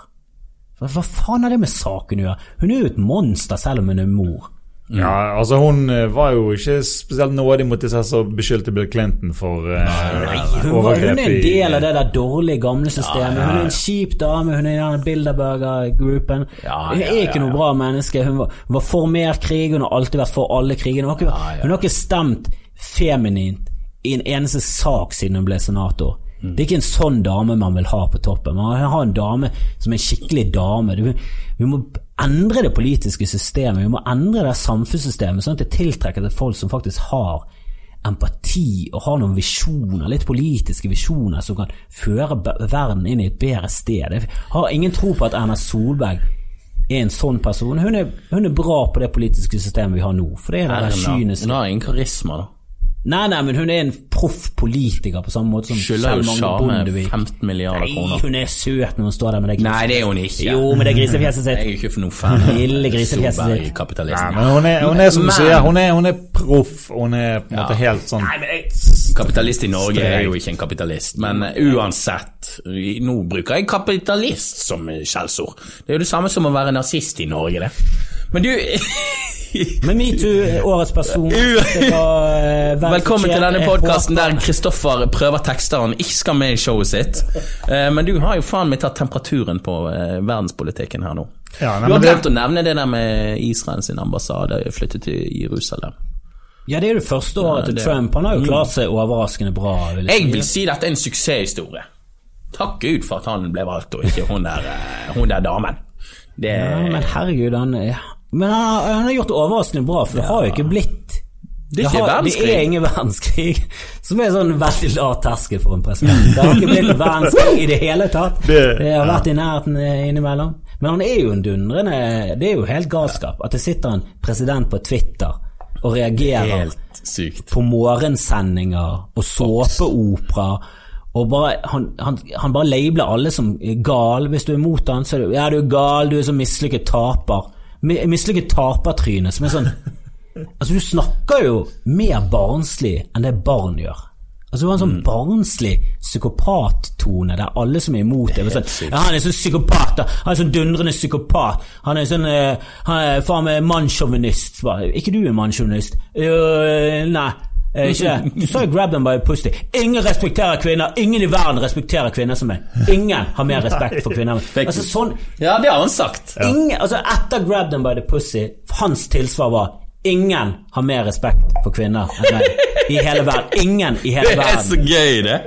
Hva, faen har det med saken å gjøre? Hun er jo et monster selv om hun er mor. Ja, altså Hun eh, var jo ikke spesielt nådig mot disse som beskyldte Bill Clinton for Hun, var, hun er en del av det der dårlige, gamle systemet. Hun er en kjip dame, hun er i den Bilderberger-gruppen. Ja, hun er ikke noe bra menneske. Hun var, hun var for mer krig, hun har alltid vært for alle krigene. Hun, hun har ikke stemt feminint i en eneste sak siden hun ble senator. Det er ikke en sånn dame man vil ha på toppen. Man vil ha en dame som er en skikkelig dame. Vi må endre det politiske systemet, vi må endre det samfunnssystemet, sånn at det tiltrekker til folk som faktisk har empati og har noen visjoner, litt politiske visjoner, som kan føre verden inn i et bedre sted. Jeg har ingen tro på at Erna Solberg er en sånn person. Hun er, hun er bra på det politiske systemet vi har nå. For det er det kyniske Hun har ingen karisma, da. Nei, nei, men hun er en proff politiker på samme måte som Skylder jo Sjarme 15 milliarder Nei, hun er søt når hun står der med det grisefjeset. Nei, det er hun ikke. Jo, med det grisefjeset Jeg er sitt. jo ikke for noe fan av Lille grisefjeset sitt. Nei, men hun er, hun er som du sier, hun er, hun er proff. Hun er på en måte helt sånn Nei, men jeg, Kapitalist i Norge er jo ikke en kapitalist, men uansett Nå bruker jeg kapitalist som skjellsord. Det er jo det samme som å være nazist i Norge, det. Men du Men metoo, årets person var, eh, Velkommen til denne podkasten der Kristoffer prøver tekster han ikke skal med i showet sitt. Eh, Men du har jo faen meg tatt temperaturen på eh, verdenspolitikken her nå. Ja, nei, Du har glemt det- å nevne det der med Israel sin ambassade flyttet til Jerusalem. Ja, det er jo det første året til Trump. Han har jo klart seg overraskende bra. Vil jeg, Jeg vil si dette er en suksesshistorie. Takk Gud for at han ble valgt, og ikke hun der, hun der damen. Det Ja, men herregud, han er- Men han har, han har gjort det overraskende bra, for det har jo ikke blitt Det er ikke har. Det er ingen verdenskrig, som er sånn veldig lav terskel for en president. Det har ikke blitt verdenskrig i det hele tatt. Det- har vært i nærheten eh, innimellom. Men han er jo en dundrende Det er jo helt galskap at det sitter en president på Twitter og reagerer på morgensendinger og såpeopera. Og bare, han, han, han bare labeler alle som gal. Hvis du er mot han, så er du, ja, du er gal, du er så mislykket taper. Mi- Mislykket tapertryne som er sånn Altså, du snakker jo mer barnslig enn det barn gjør. Altså, Du har en sånn barnslig psykopattone der alle som er imot det er sånn, ja, Han er sånn psykopat. da. Han er sånn dundrende psykopat. Han er sånn uh, Han er faen meg mannssjåvinist. Ikke du er mannssjåvinist? Uh, nei. Eh, Ikke. Du sa jo 'grab them by pussy'. Ingen respekterer kvinner. Ingen i verden respekterer kvinner som meg. Ingen har mer respekt for kvinner. Altså sånn Ja, det har han sagt. Ingen, altså Etter 'Grab them by the pussy', hans tilsvar var Ingen har mer respekt for kvinner enn meg i hele verden. Ingen i hele Det er så gøy, det.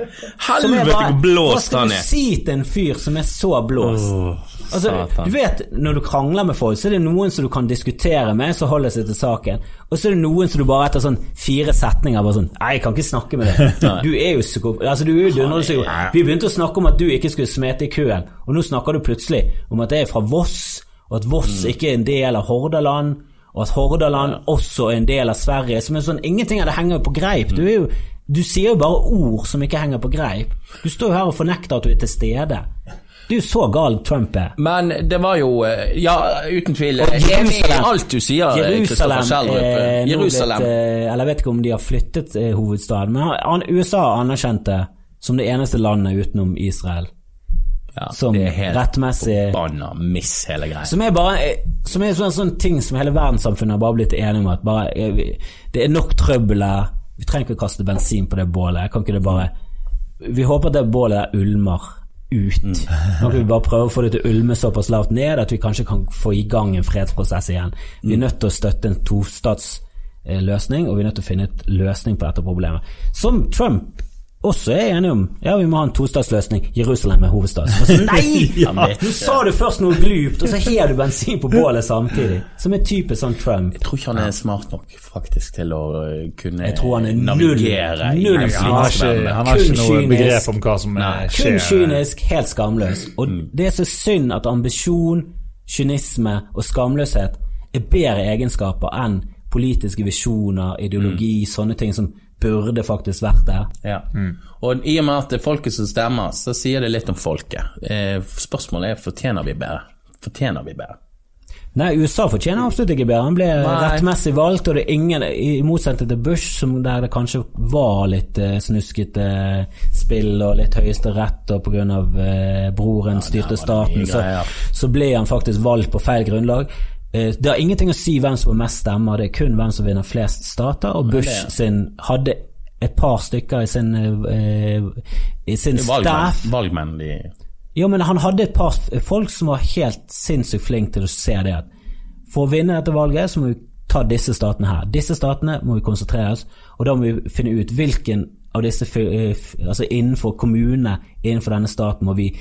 Helvete hvor blåst han er. Hva skal du si til en fyr som er så blåst? Altså, du vet, Når du krangler med folk, så er det noen som du kan diskutere med, som holder seg til saken. Og så er det noen som du bare etter sånn fire setninger bare sånn Nei, jeg kan ikke snakke med deg. Du er jo psyko... Altså, du er jo dundrende. Vi begynte å snakke om at du ikke skulle smete i køen, og nå snakker du plutselig om at jeg er fra Voss, og at Voss Mm. ikke er en del av Hordaland. Og at Hordaland også er en del av Sverige. Som er sånn, Ingenting av det henger jo på greip. Du, er jo, du sier jo bare ord som ikke henger på greip. Du står jo her og fornekter at du er til stede. Jo så gal Trump er. Men det var jo eh, Ja, uten tvil. Og enig i Jerusalem- alt du sier, eh, Jerusalem, eh, Jerusalem. Litt, eh, eller jeg vet ikke om de har flyttet eh, hovedstaden, men han, USA anerkjente som det eneste landet utenom Israel. Ja, som det er helt rettmessig- forbanna miss, hele greia. Som er bare eh, Som er sånn, sånn ting som hele verdenssamfunnet har bare blitt enige om at bare, eh, det er nok trøbbel her. Vi trenger ikke å kaste bensin på det bålet. Kan ikke det bare Vi håper at det bålet der ulmer ut. Nå Kan vi bare prøve å få det til å ulme såpass lavt ned at vi kanskje kan få i gang en fredsprosess igjen? Vi er nødt til å støtte en tostatsløsning, og vi er nødt til å finne et løsning på dette problemet. Som Trump også er enig om. Ja, vi må ha en tostatsløsning. Jerusalem er hovedstad. Så, nei! Ja, Nå sa du først noe glupt, og så har du bensin på bålet samtidig. Som er typisk sånn Trump. Jeg tror ikke han er smart nok faktisk til å eh, kunne Jeg tror han er null- navigere i null Han har ikke, han har ikke noe kynisk. begrep om hva som Nei, skjer. Kun kynisk, helt skamløs. Og det er så synd at ambisjon, kynisme og skamløshet er bedre egenskaper enn politiske visjoner, ideologi, sånne ting som burde faktisk vært der. Ja. Og i og med at det er folket som stemmer, så sier det litt om folket. Eh, spørsmålet er fortjener vi bedre. Fortjener vi bedre? Nei, USA fortjener absolutt ikke bedre. Han ble Nei. rettmessig valgt, og det er ingen, i motsetning til Bush, som der det kanskje var litt eh, snuskete spill og litt høyesterett, og pga. Eh, broren styrte det mye staten, så, så ble han faktisk valgt på feil grunnlag. Eh, det har ingenting å si hvem som har mest stemmer, det er kun hvem som vinner flest stater, og Bush sin hadde et par stykker i sin, eh, i sin staff valgmenn de jo, men han hadde et par folk som var helt sinnssykt flinke til å se det for å vinne dette valget, så må vi ta disse statene her. Disse statene må vi konsentrere oss, og da må vi finne ut hvilken av disse eh, Altså innenfor kommunene innenfor denne staten må vi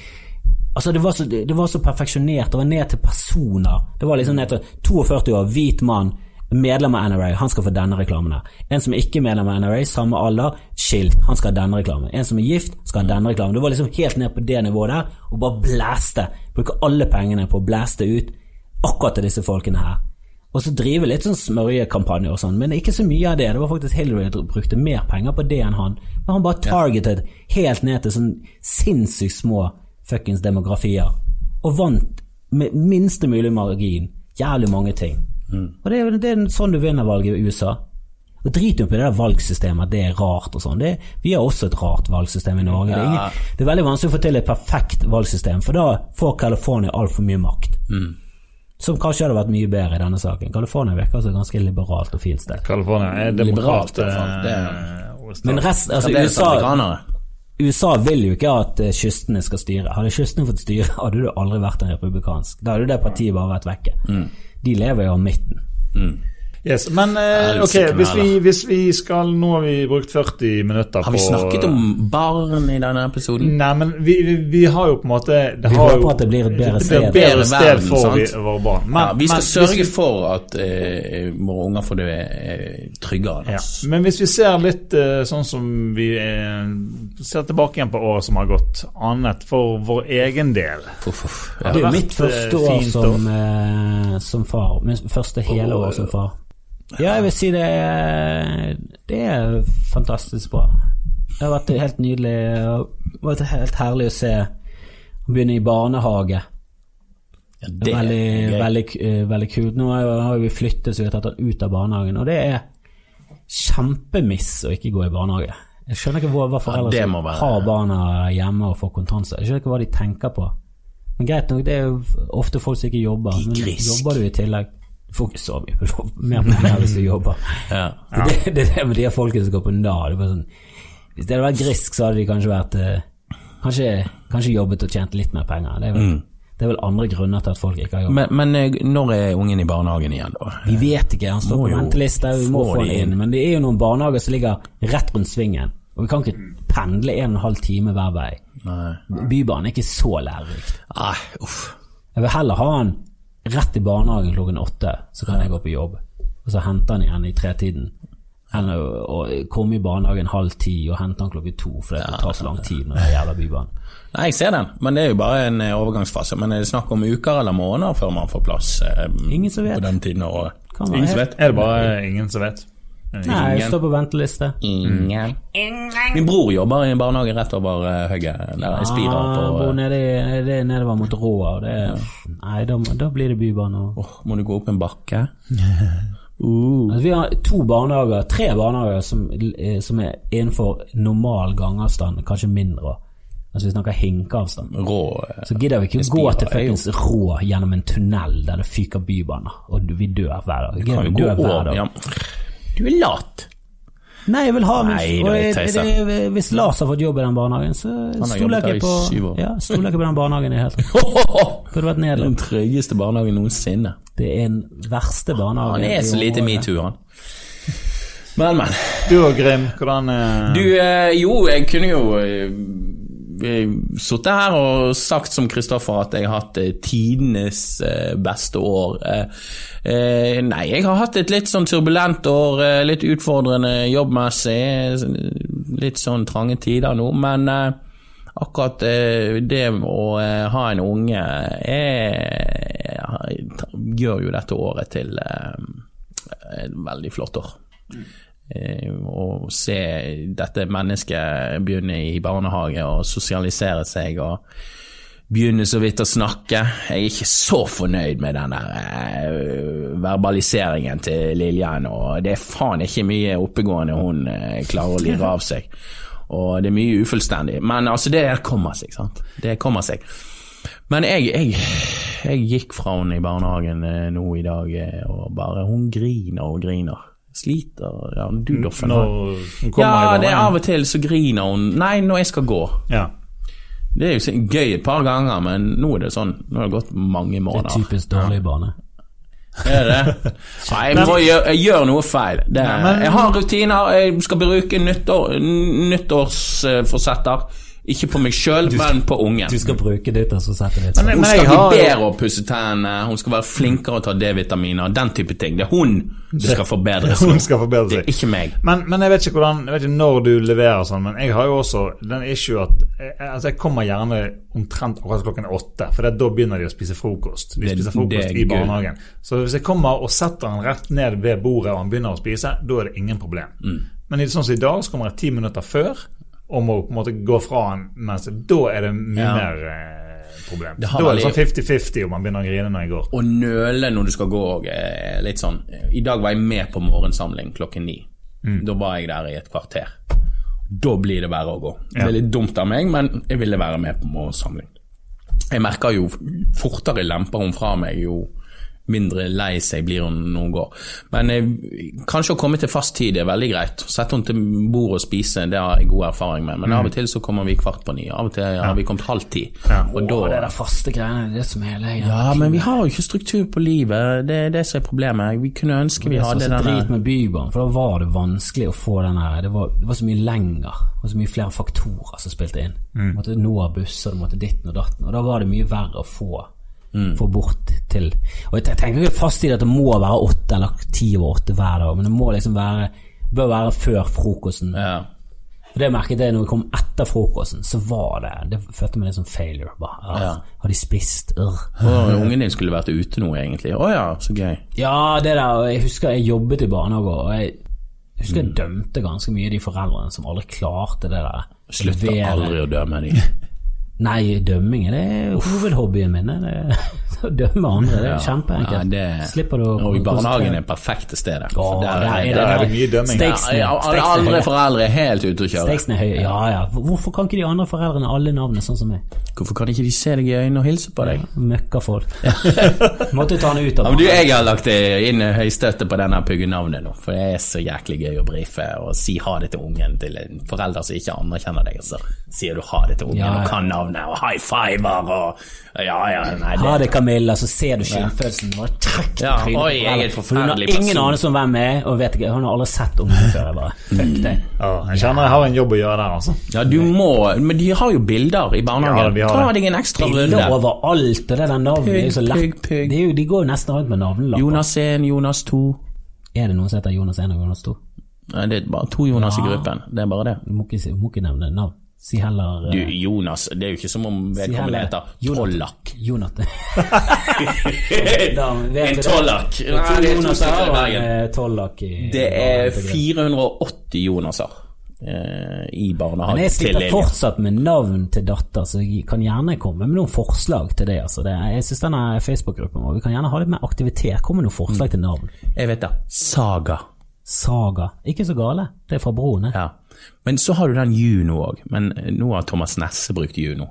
Altså Det var så, det var så perfeksjonert. Det var ned til personer. Det var liksom ned til 42 år, hvit mann, medlem av NRA. Han skal få denne reklamen her. En som ikke er medlem av NRA, samme alder, skilt. Han skal ha denne reklamen. En som er gift, skal ha denne reklamen. Det var liksom helt ned på det nivået der, og bare blæste. Bruke alle pengene på å blæste ut akkurat til disse folkene her. Og så drive litt sånn smørjekampanje og sånn, men ikke så mye av det. Det var faktisk Hillary som brukte mer penger på det enn han. Men han bare targeted helt ned til sånn sinnssykt små fuckings demografier. Og vant med minste mulig margin jævlig mange ting. Og det er, det er sånn du vinner valget i USA. Og Drit jo på det der valgsystemet, det er rart og sånn. Vi har også et rart valgsystem i Norge. Det, er ingen, det er veldig vanskelig å få til et perfekt valgsystem, for da får California altfor mye makt. Som kanskje hadde vært mye bedre i denne saken. California virker altså ganske liberalt og fint sted. California er Liberalt, demokrat. i det er, Det er, Men rest, altså USA. USA vil jo ikke at eh, kystene skal styre. Hadde kystene fått styre, hadde du aldri vært en republikansk. Da hadde det partiet bare vært vekke. Mm. De lever jo av midten. Yes, men eh, ok, hvis vi, hvis vi skal Nå har vi brukt 40 minutter på Har vi snakket om barn i denne episoden? Nei, men vi, vi, vi har jo på en måte det Vi har håper jo, at det blir et bedre sted. et bedre sted verden, for vi, våre barn. Men, ja, vi skal men sørge for at eh, våre unger får det eh, tryggere. ja. Men hvis vi ser litt eh, sånn som vi eh, ser tilbake igjen på året som har gått, annet for vår egen del Uff, uff. Det er jo mitt første eh, år som, eh, som far. Mitt første hele år som far. Ja, jeg vil si det er, det er fantastisk bra. Det har vært helt nydelig. Det har vært helt herlig å se å begynne i barnehage. Ja, Det er veldig, veldig, eh, veldig kult. Nå har vi flyttet, så vi har tatt han ut av barnehagen. Og det er kjempemiss å ikke gå i barnehage. Jeg skjønner ikke hva, hva foreldre ja, være- har barna hjemme og får kontanter. Jeg skjønner ikke hva de tenker på. Men greit nok, det er jo ofte folk som ikke jobber. Men jobber du i tillegg Ikke så mye på jobb. Mer penger hvis du jobber. Ja. Det, det er det med de folkene som går på Nav. det Sånn, hvis det hadde vært grisk, så hadde de kanskje vært eh, Kanskje, kanskje jobbet og tjent litt mer penger. Det er, vel, det er vel andre grunner til at folk ikke har jobb. Men, men eh, når er ungen i barnehagen igjen, da? Vi vet ikke, han står på venteliste, vi må få han inn. Men det er jo noen barnehager som ligger rett rundt svingen, og vi kan ikke pendle en og en halv time hver vei. Nei. Bybanen er ikke så lærerikt. Nei, uff. Jeg vil heller ha han rett i barnehagen klokken åtte, så kan jeg gå på jobb. Og så hente han igjen i tretiden. Enn å komme i barnehagen halv ti og hente han klokken to, for det tar så lang tid når det gjelder jævla bybanen. Nei, jeg ser den, men det er jo bare en eh, overgangsfase. Men er det snakk om uker eller måneder før man får plass eh, Ingen som vet. på den tiden av året? Ingen som vet? er det bare ingen som vet? Nei, jeg står på venteliste. Ingen. Min bror jobber i en barnehage rett over uh, høyet, der jeg spirer Ah, på bor nede, det er nedover mot Råa, det er Nei, da, da blir det bybane. Oh, Må du gå opp en bakke? Uh. Altså, vi har to barnehager, tre barnehager som, eh, som er innenfor normal gangavstand, kanskje mindre. Altså Vi snakker hinkeavstand. Rå eh, Så gidder vi ikke å gå til fuckings Rå gjennom en tunnel der det fyker bybaner, og vi dør hver dag. Kan Vi jo gå dør hver dag. Du er lat. Nei, jeg vil ha min Nei, og jeg, jeg, jeg- Hvis Lars har fått jobb i den barnehagen, så stoler jeg ikke på. Ja, på den barnehagen i det hele tatt. Burde vært Den tryggeste barnehagen noensinne. Det er den verste barnehagen. Han er så lite metoo, han. Men, men. Du og Grim, hvordan eh, Du, eh, jo, jeg kunne jo eh, sittet her og sagt som Kristoffer at jeg har hatt eh, tidenes eh, beste år. Eh, eh, nei, jeg har hatt et litt sånn turbulent år, eh, litt utfordrende jobbmessig, eh, litt sånn trange tider nå, men eh, akkurat eh, det å eh, ha en unge er, gjør jo dette året til eh, et veldig flott år. Eh, Å se dette mennesket begynne i barnehage og sosialisere seg og begynne så vidt å snakke. Jeg er ikke så fornøyd med den der eh, verbaliseringen til Lillian, og det er faen ikke mye oppegående hun eh, klarer å lire av seg. Og det er mye ufullstendig. Men altså, det kommer seg, sant. Det kommer seg. Men jeg, jeg, jeg gikk fra henne i barnehagen eh, nå i dag, og bare Hun griner og griner. Sliter. Ja, du, Doffen. når hun kommer Ja, i det er av og til så griner hun. Nei, når jeg skal gå. Ja. Det er jo gøy et par ganger, men nå er det sånn Nå har det gått mange måneder. Det er typisk dårlig bane. Er det? Nei, jeg, må gjøre, jeg gjør noe feil. Det, men- jeg har rutiner. Jeg skal bruke nyttår, nyttårsforsetter. Ikke på meg sjøl, men på ungen. Du skal bruke ditt, og så setter det Men- Hun skal bli bedre å pusse tennene, hun skal være flinkere å ta D-vitaminer, den type ting. Det er hun som skal forbedre seg. Hun skal forbedre Det er ikke meg. Men, men jeg vet ikke hvordan Jeg vet ikke når du leverer sånn, men jeg har jo også den issue at jeg, altså jeg kommer gjerne omtrent akkurat klokken åtte, for det, da begynner de å spise frokost. De spiser frokost det det i barnehagen. Så hvis jeg kommer og setter han rett ned ved bordet og han begynner å spise, da er det ingen problem. Mm. Men i sånn som i dag, så kommer jeg ti minutter før og å på en måte gå fra han mens Da er det mye Ja. mer eh, problem. Da er det sånn 50-50 om man begynner å grine når jeg går. Å nøle når du skal gå òg er litt sånn I dag var jeg med på morgensamling klokken ni. Mm. Da var jeg der i et kvarter. Da blir det verre å gå. Det er litt dumt av meg, men jeg ville være med på morgensamling. Jeg merker jo fortere lemper hun fra meg, jo mindre lei seg blir hun når hun går. Men eh, kanskje å komme til fast tid er veldig greit. Sette henne til bordet og spise, det har jeg god erfaring med. Men av og til så kommer vi kvart på ni. Av og til har vi kommet halv ti. Mm. Ja. Og da det der faste greiene, det er det som er hele Ja, men vi har jo ikke struktur på livet. Det er det som er problemet. Vi kunne ønske vi Det er hadde så drit med Bybanen, for da var det vanskelig å få den her det var, det var så mye lenger. Var så mye flere faktorer som spilte inn. Mm. Du måtte nå busser, du måtte ditten og datten. Og da var det mye verre å få, Mm. få bort til Og jeg tenker ikke fast i at det må være åtte eller ti over åtte hver dag, men det må liksom være bør være før frokosten. ja. For det merket jeg når vi kom etter frokosten, så var det Det følte meg litt som failure. Bare, Ja. Har de spist? Urr. Og ungen din skulle vært ute nå, egentlig. Å ja, så gøy. Ja, det der, og jeg husker jeg jobbet i barnehage, og jeg husker Mm. jeg dømte ganske mye de foreldrene som aldri klarte det der. Slutter aldri å dømme de. Nei, dømming det er hovedhobbyen min. Det å dømme andre. Det er kjempeenkelt. Ja, det- Slipper du å Og barnehagen er det perfekte stedet. Å, der, der er der er det mye dømming. Stakesene, Ja, ja, andre foreldre er helt ute å kjøre. Stakesene er høye. Ja, ja. Hvorfor kan ikke de andre foreldrene alle navnene sånn som meg? Hvorfor kan ikke de se deg i øynene og hilse på deg? Møkkafolk. Måtte ta han ut av Ja, men du, Jeg har lagt inn høystøtte på denne puggenavnet nå, for det er så jæklig gøy å brife og si ha det til ungen til en forelder som ikke anerkjenner deg. Så sier du ha det til ungen Ja, ja. og kan navnet og high fiver og Ja, ja, nei, Ha det det, Camilla, så ser du skyldfølelsen. Bare trekk Ja, trynet på Hun har ingen anelse om hvem jeg er, og vet ikke, hun har aldri sett ungen før. Jeg bare, fuck deg. Ja, jeg kjenner jeg har en jobb å gjøre der, altså. Ja, du må Men de har jo bilder i Ja, barnehagen. vi har Ta det. deg en ekstra runde. Bilder overalt, og det der navnet er jo så lett. Pygg, pygg, Det er jo, de går jo nesten rundt med navnelapper. Jonas 1, Jonas 2 Er det noen som heter Jonas 1 og Jonas 2? Nei, det er bare to Jonas i gruppen. Det er bare det. Du må ikke, må ikke nevne navn. Si heller Du, eh, Jonas, det er jo ikke som om vedkommende heter Jonat- Tollak. Jonathan. En du. Tollak. Det er to er Jonaser i og en Bergen. Tollak Det er 480 Jonaser i Men jeg til sitter fortsatt med navn til datter, så jeg kan gjerne komme med noen forslag til det. Altså. det jeg synes denne Facebook-gruppen vår, Vi kan gjerne ha litt mer aktivitet. Kom med noen forslag til navn. Jeg vet det. Saga. Saga. Ikke så gale. Det er fra broren. eh. Ja. Men så har du den Juno òg. Men nå har Thomas Nesse brukt Juno.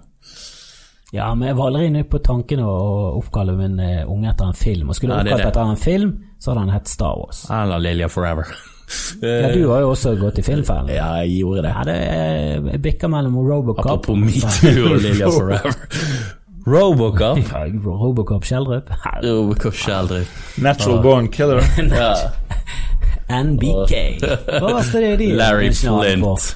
Ja, men jeg var allerede inne på tanken å oppkalle min eh, unge etter en film. Og skulle Ja, jeg er oppkalt det. etter en film, så hadde han hett Star Wars. Eller Lilja Forever. Ja, du har jo også gått i filmfellen. Ja, jeg gjorde det. Ja, det er jeg bikker mellom Robocop Apropos metoo og Lilja Forever. Robocop. Ja, Robocop Skjeldrup. Robocop Skjeldrup. Natural born killer. Ja. NBK. Hva var det de Larry Flint.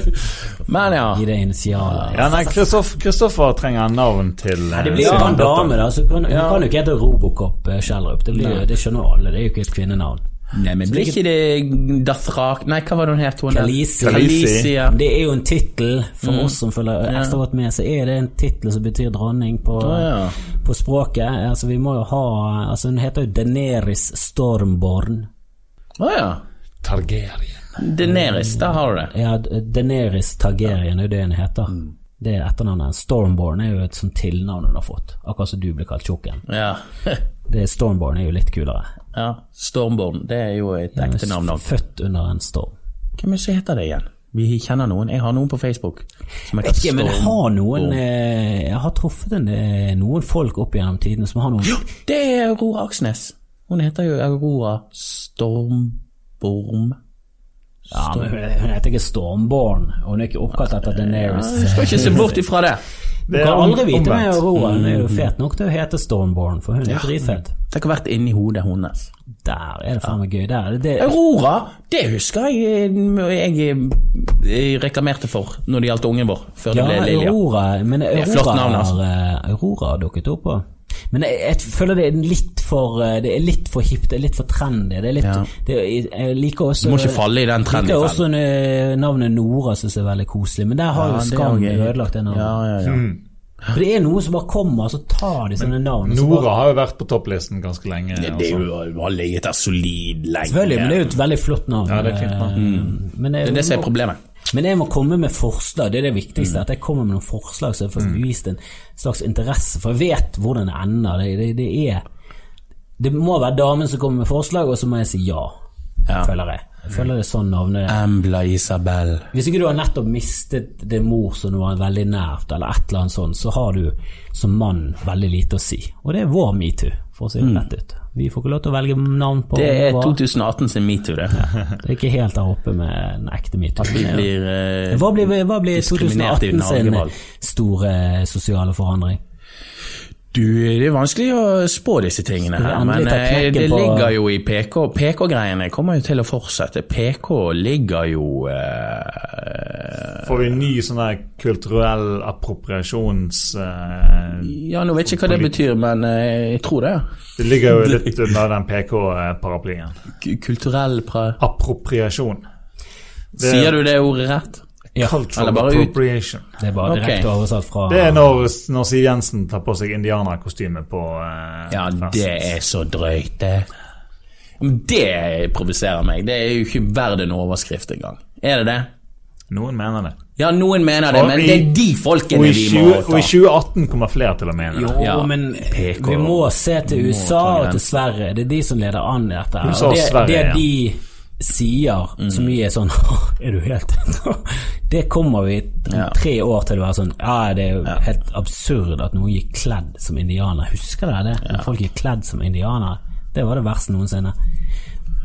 Men ja. I det initialet. Ja, nei, Kristoffer trenger navn til eh, Det blir jo en dame, da. Så kan, ja. kan jo ikke hete Robocop eh, Schjelderup. Det, blir det skjønner alle. Det er jo ikke et kvinnenavn. Nei, men blir ikke det Dathrak Nei, hva var det hun het? Kalisi. ja. Det er jo en tittel for Mm. oss som følger ekstra godt med, så er det en tittel som betyr dronning på, Å, ja. på språket. Altså, vi må jo ha Altså, hun heter jo Deneris Stormborn. Å ja. Targaryen. Deneris, der har du det. Ja, Deneris Targaryen er jo det hun heter. Mm. Det er etternavnet. Stormborn er jo et sånt tilnavn hun har fått. Akkurat som du ble kalt Tjukken. Ja. Det Stormborn er jo litt kulere. ja. Stormborn, det er jo et ekte navn. Født under en storm. Hvem er det som heter det igjen? Vi kjenner noen. Jeg har noen på Facebook. Som Vet ikke, men jeg har noen eh, Jeg har truffet eh, noen folk opp gjennom tidene som har noen Det er Aurora Aksnes. Hun heter jo Aurora Stormborm. Ja, men hun heter ikke Stormborn, og hun er ikke oppkalt etter Daenerys. Du skal ikke se bort ifra det. Du Det kan aldri vite med. Aurora. Hun er jo fet nok til å hete Stormborn, for hun er jo dritfet. Tenk å ha vært inni hodet hennes. Der er det faen meg gøy. Der er det, det Aurora, det husker jeg jeg, jeg reklamerte for når det gjaldt ungen vår, før det Ja, ble Lilja. Aurora, men er flott navn, altså. eh, Aurora dukket opp på. Men jeg, jeg føler det er litt for eh, Det er litt for hipt, det er litt for trendy. Det er litt, Ja. det, jeg liker også Du må ikke falle i den Jeg liker også eh, navnet Nora, synes jeg er veldig koselig, men der har Ja, jo er Skam ødelagt det navnet. Ja, ja, ja. For det er noe som bare kommer, og så tar de sånne navn. Nora bare, har jo vært på topplisten ganske lenge. Det, det er altså. jo har ligget der solid lenge. selvfølgelig, men det er jo et veldig flott navn. Ja, det er fint navn. Eh, Men, det, Det er det som er problemet. Men jeg må komme med forslag, det er det viktigste. Mm. At jeg kommer med noen forslag som får vist en slags interesse. For jeg vet hvordan det ender. Det, det, det er Det må være damen som kommer med forslag, og så må jeg si ja, Ja. føler jeg. Jeg føler det er sånn navnet Embla Isabel. Hvis ikke du har nettopp mistet din mor som du var veldig nært, eller et eller annet sånt, så har du som mann veldig lite å si. Og det er vår metoo, for å si det rett ut. Vi får ikke lov til å velge navn på. Det er 2018 sin metoo, det. Det er ikke helt der oppe med den ekte metoo. Eh, Hva blir, hva blir 2018 sin store sosiale forandring? Du, det er vanskelig å spå disse tingene her, men eh, det ligger jo i PK. PK-greiene kommer jo til å fortsette. PK ligger jo eh, Får vi ny sånn der kulturell appropriasjons... eh, Ja, nå vet jeg ikke hva det betyr, men eh, jeg tror det. det ligger jo litt under den PK-paraplyen. Kulturell pra... Appropriasjon. Det- Sier du det ordet rett? Ja, Cultural appropriation. ut- det er bare direkte direkte oversatt fra Det er når, når Siv Jensen tar på seg indianerkostyme på eh, Ja, fest. det er så drøyt, det. Men det provoserer meg. Det er jo ikke verdt en overskrift engang. Er det det? Noen mener det. Ja, noen mener det, men i- det er de folkene vi må ta. og i 2018 kommer flere til å mene Jo, det. Ja, men PK. vi må se til USA og til Sverige. Det er de som leder an i dette. her. USA Og og det, det er de sier, så mye er sånn Er du helt Det kommer vi Ja. tre år til å være sånn Ja, det er jo helt absurd at noen gikk kledd som indianer. Husker dere det? Når folk gikk kledd som indianere. Det var det verste noensinne.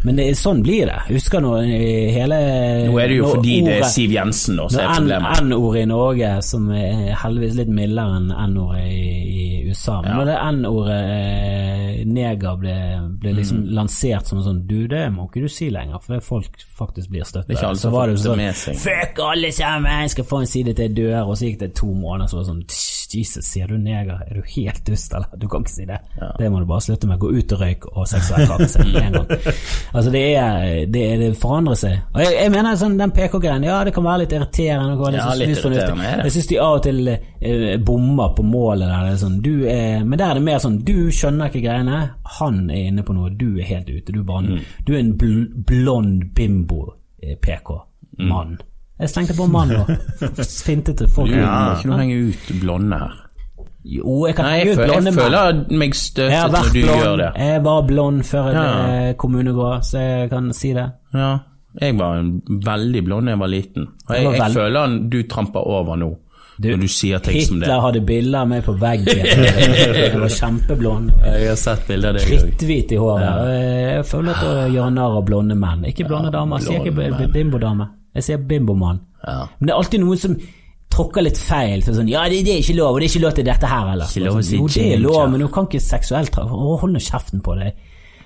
Men det, sånn blir det. Husker når eh, hele Nå er det jo nå, fordi det er Siv Jensen som er problemet. N-ordet i Norge, som er heldigvis litt mildere enn N-ordet i, i USA Men Ja. når det N-ordet eh, neger ble, ble liksom Mm. lansert som sånn Du, det må ikke du si lenger, for folk faktisk blir støttet. Det er ikke alle så som var det jo det med sånn seg. Fuck alle sammen, jeg skal få en side til jeg dør. Og så gikk det to måneder, så var det sånn "Tss, Jesus, sier du neger? Er du helt dust, eller? Du kan ikke si det. Det må du bare slutte med. Gå ut og røyk og seksuell trakassering med en gang. Altså, det er Det, det forandrer seg. Og jeg, jeg mener sånn den PK-greien, ja, det kan være litt irriterende. være Ja, sånn litt irriterende er. Jeg syns de av og til eh, bommer på målet der. Det er sånn, du er, men der er det mer sånn Du skjønner ikke greiene. Han er inne på noe. Du er helt ute. Du bare, Mm. du er en bl blond bimbo-PK-mann. Mm. Jeg slengte på mann nå. Fintete folk. Du må ikke noe henge ut blonde her. Jo, jeg kan Nei, henge jeg, ut blonde jeg føler meg støtet når du du gjør det. Jeg var blond før jeg Ja. ble kommunegård, så jeg kan si det. Ja, jeg var en veldig blond da jeg var liten. Og jeg, jeg føler du tramper over nå, når du sier ting som det. Hitler hadde bilder av meg på veggen. Jeg var kjempeblond. Jeg har sett bilder av deg. Kritthvit i håret. Jeg føler at å gjøre narr av blonde menn. Ikke blonde damer. Sier ikke bimbodame. Jeg sier bimbomann. Ja. Men det er alltid noen som tråkker litt feil. Så sånn, ja, det, det er ikke lov, og det er ikke lov til dette her heller. Ikke lov å si jo, det er lov, men du kan ikke seksuelt Å, Hold nå kjeften på deg.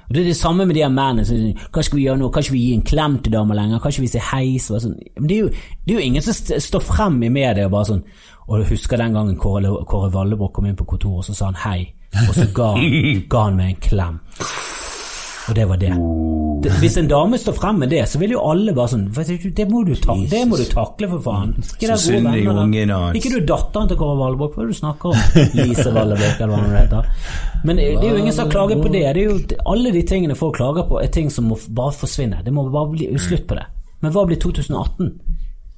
Og Det er det samme med de her mennene. Sånn, sier, skal vi gjøre nå? Kan ikke vi gi en klem til damer lenger? Kan vi si heis? Sånn. Men det er, jo, det er jo ingen som st står frem i media og bare sånn Og du husker den gangen Kåre, Kåre Vallebrok kom inn på kontoret, og så sa han hei. Og så ga, ga han meg en klem. Og det var det. det. Hvis en dame står frem med det, så vil jo alle bare sånn Det må du, ta, det må du takle, for faen. Ikke det er Så gode synd i ungen hans. Ikke du datteren til Kåre Valborg? hva er det du snakker om? Lise Vallebrok, eller hva det heter. Men det er jo ingen som har klaget på det. det jo, alle de tingene folk klager på, er ting som må bare forsvinne. Det må bare bli slutt på det. Men hva blir 2018?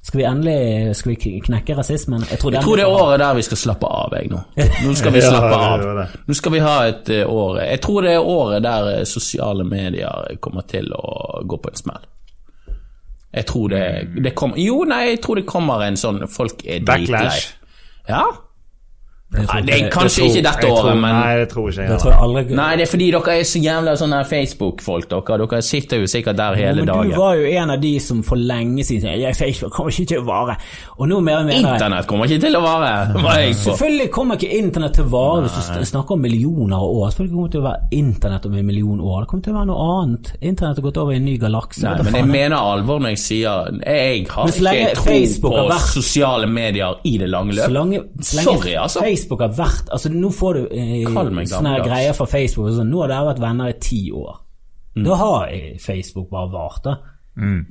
Skal vi endelig skal vi knekke rasismen? Jeg tror, Jeg tror det er året der vi skal slappe av, jeg nå. Nå skal vi slappe av. Nå skal vi ha et eh, år Jeg tror det er året der eh, sosiale medier kommer til å gå på en smell. Jeg tror det, det kommer Jo, nei, jeg tror det kommer en sånn Folk er dritlei. Backlash. Ja. Det tror Nei, det er kanskje kanskje ikke dette tror- året, men Nei, det tror ikke jeg. Det tror jeg aldri Nei, det er fordi dere er så jævla sånne Facebook-folk, dere. Dere sitter jo sikkert der Ja, hele men dagen. Du var jo en av de som for lenge siden sa at Facebook kommer ikke til å vare. Og nå mer og mer Internett kommer ikke til å vare. Selvfølgelig kommer ikke internett til å vare hvis du snakker om millioner av år. Selvfølgelig kommer det til å være internett om en million år. Det kommer til å være noe annet. Internett har gått over i en ny galakse. Nei, men jeg mener alvor når jeg sier Jeg har ikke tro på har vært- sosiale medier i det lange Så løp. Sorry, altså. Facebook har vært Altså Nå får du eh, meg sånne her greier fra Facebook. Sånn, nå har dere vært venner i ti år. Mm. Da har Facebook bare vart. da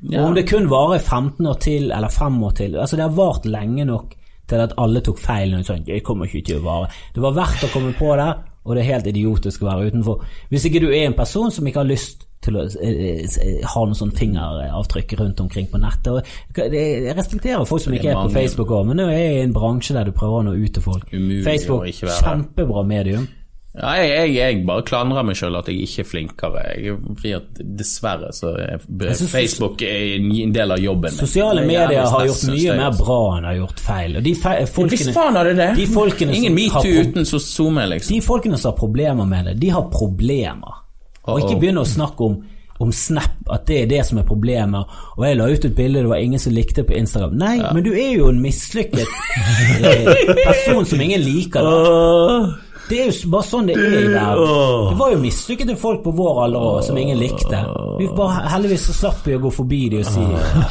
Ja. Og om det kun varer i 15 år til, eller 5 år til Altså Det har vart lenge nok til at alle tok feil. Sånn, jeg kommer ikke til å vare. Det var verdt å komme på det, og det er helt idiotisk å være utenfor. Hvis ikke du er en person som ikke har lyst til å eh, eh, ha noen sånn fingeravtrykk rundt omkring på nettet. Og jeg respekterer folk som ikke er på Facebook òg, men nå er jeg i en bransje der du prøver å nå ut til folk. Umulig Facebook, kjempebra medium. Ja, jeg, jeg, jeg bare klandrer meg sjøl at jeg ikke er flinkere. Jeg, fordi at Dessverre så er Facebook er en del av jobben min. Sosiale er medier har gjort mye mer altså. bra enn har gjort feil. Og de feil, folkene, faen det det! de Ingen metoo uten SoMe, liksom. De folkene som har problemer med det, de har problemer. Og ikke begynne å snakke om, om Snap, at det er det som er problemet. Og jeg la ut et bilde det var ingen som likte på Instagram. Nei, men du er jo en mislykket eh, person som ingen liker. Da. Det er jo bare sånn det er i verden. Det var jo mislykkede folk på vår alder òg, som ingen likte. Vi bare, heldigvis så slapp vi å gå forbi de og si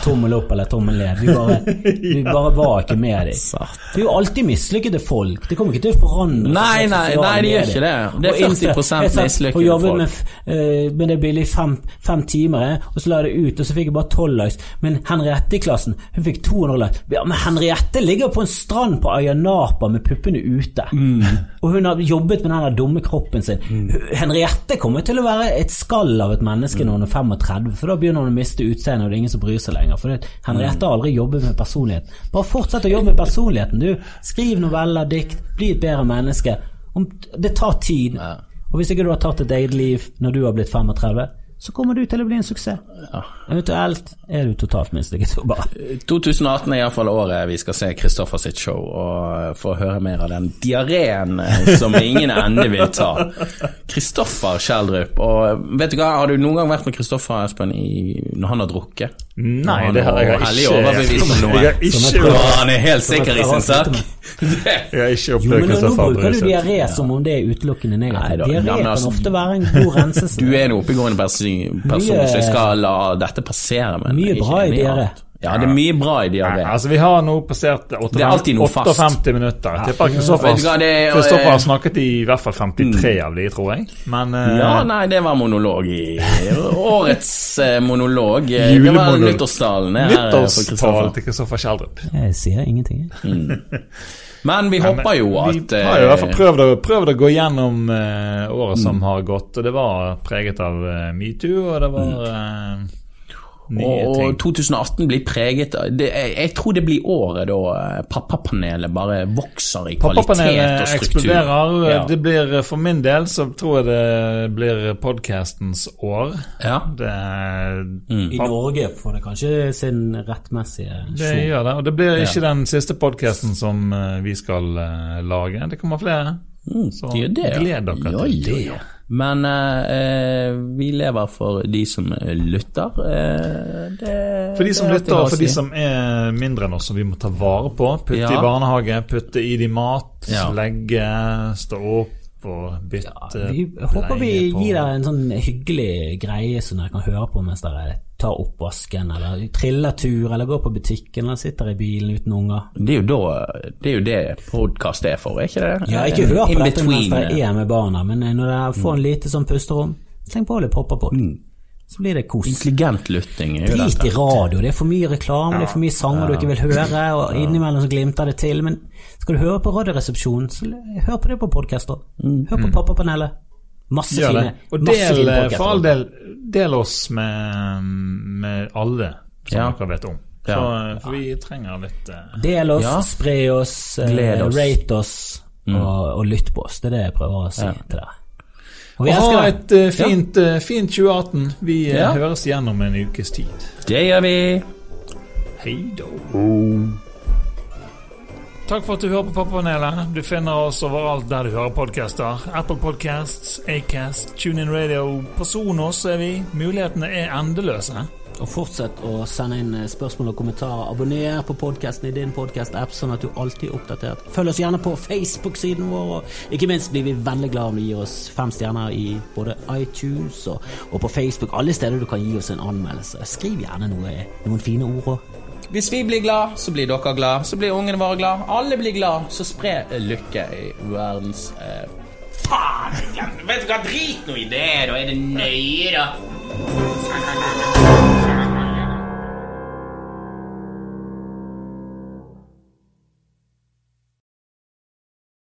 tommel opp eller tommel ned. Vi bare, vi bare var ikke med de. Det er jo alltid mislykkede folk. Det kommer ikke til å forandre Nei, nei, nei, det gjør ikke det. Det er 40% jeg satt mislykkede folk. Med, eh, med det billig fem, fem timer, eh, og så la jeg det ut, og så fikk jeg bare 12 likes. Men Henriette i klassen, hun fikk 200 likes. Ja, men Henriette ligger på en strand på Ayanapa med puppene ute. Mm. Og hun har jobbet med den dumme kroppen sin. Henriette kommer til å være et skall av et menneske når hun er 35, for da begynner hun å miste utseendet, og det er ingen som bryr seg lenger. For det, Henriette har aldri jobbet med personligheten. Bare fortsett å jobbe med personligheten, du. Skriv noveller, dikt, bli et bedre menneske. Det tar tid. Og hvis ikke du har tatt et eget liv når du har blitt 35, så kommer du til å bli en suksess. Eventuelt er du totalt mislykket. så Bare. 2018 er iallfall året vi skal se Kristoffer sitt show og få høre mer av den diareen eh, som ingen ende vil ta. Kristoffer Schjelderup. Og vet du hva, har du noen gang vært med Kristoffer Espen i, når han har drukket? Nei, det har jeg ikke. Jeg har ikke, Å, han er helt sikker i sin sak. jeg har ikke Jo, opplevd men nå bruker du diaré som om det er utelukkende negativt. Diaré kan altså, ofte være en god renselse. Du er en oppegående person, så jeg skal la dette passere. Men Mye bra i i diaré. Ja, det er mye bra i diaré. Ja, altså Vi har nå passert Det er alltid 58 minutter. Jeg tipper Kristoffer er- har snakket i i hvert fall 53 av de, tror jeg. Men eh, Ja, nei, det var monolog i Årets eh, monolog. Det var nyttårstalen. det her, eh, til Kristoffer Kjeldrup. Jeg sier ingenting. mm. Men vi håper jo at Vi har i hvert fall prøvd å, prøvd å gå gjennom uh, året som har gått, og det var preget av uh, metoo, og det var nye og, og 2018 blir preget av det, jeg, jeg tror det blir året da eh, pappapanelet bare vokser i kvalitet og struktur. Pappapanelet eksploderer. Ja. Det blir, for min del så tror jeg det blir podcastens år. Ja. Det, I Norge får det kanskje sin rettmessige det gjør det. Og det blir ikke den siste podkasten som eh, vi skal eh, lage. Det kommer flere. Så Det det, ja. gled dere Ja, til ja, det. Men eh, vi lever for de som eh, lytter. Eh, det, For de som er lytter, og for de som er mindre enn oss, som vi må ta vare på. Putte Ja. i barnehage, putte i de mat, Ja. legge, stå opp og bytte Vi håper vi gir dere en sånn hyggelig greie som dere kan høre på mens dere tar oppvasken, eller triller tur, eller går på butikken, eller sitter i bilen uten unger. Det er jo da Det er jo det podkast er for, er ikke det? Ja, ikke hør på dette mens dere er med barna, men når dere får Mm. en lite sånn pusterom, sleng på litt popper på. Så blir det kos. Intelligent lytting Drit i radio, det er for mye reklame, det er for mye sanger du ikke vil høre, og innimellom så glimter det til. Men skal du høre på Radioresepsjonen, så hør på det på podkaster. Hør på Pappapanelet. Masse Gjør fine, Og masse del, eh, for all del, del oss med, med alle som Ja. dere vet om. Så, Ja. eh, For vi trenger litt uh... Del oss, Ja. spre oss, uh, oss. rate oss, og, og lytt på oss. Det er det jeg prøver å si Ja. til dere. Og vi Ha et uh, fint, eh, fint 2018. Vi uh, Ja. høres igjen om en ukes tid. Det gjør vi. Hei da. Takk for at du hører på Pappapanelet. Du finner oss overalt der du hører podcaster. Apple Podcasts, Acast, TuneIn Radio. På Sonos er vi. Mulighetene er endeløse. Og fortsett å sende inn eh, spørsmål og kommentarer. Abonner på podkasten i din podkast-app, sånn at du alltid er oppdatert. Følg oss gjerne på Facebook-siden vår, og ikke minst blir vi veldig glad om du gir oss fem stjerner i både iTunes og, og på Facebook. Alle steder du kan gi oss en anmeldelse. Skriv gjerne noe, noen fine ord òg. Hvis vi blir glad, så blir dere glad. Så blir ungene våre glad. Alle blir glad. Så spre lykke i verdens eh... Faen! Vet du hva, drit nå i det, da. Er det nøye, da?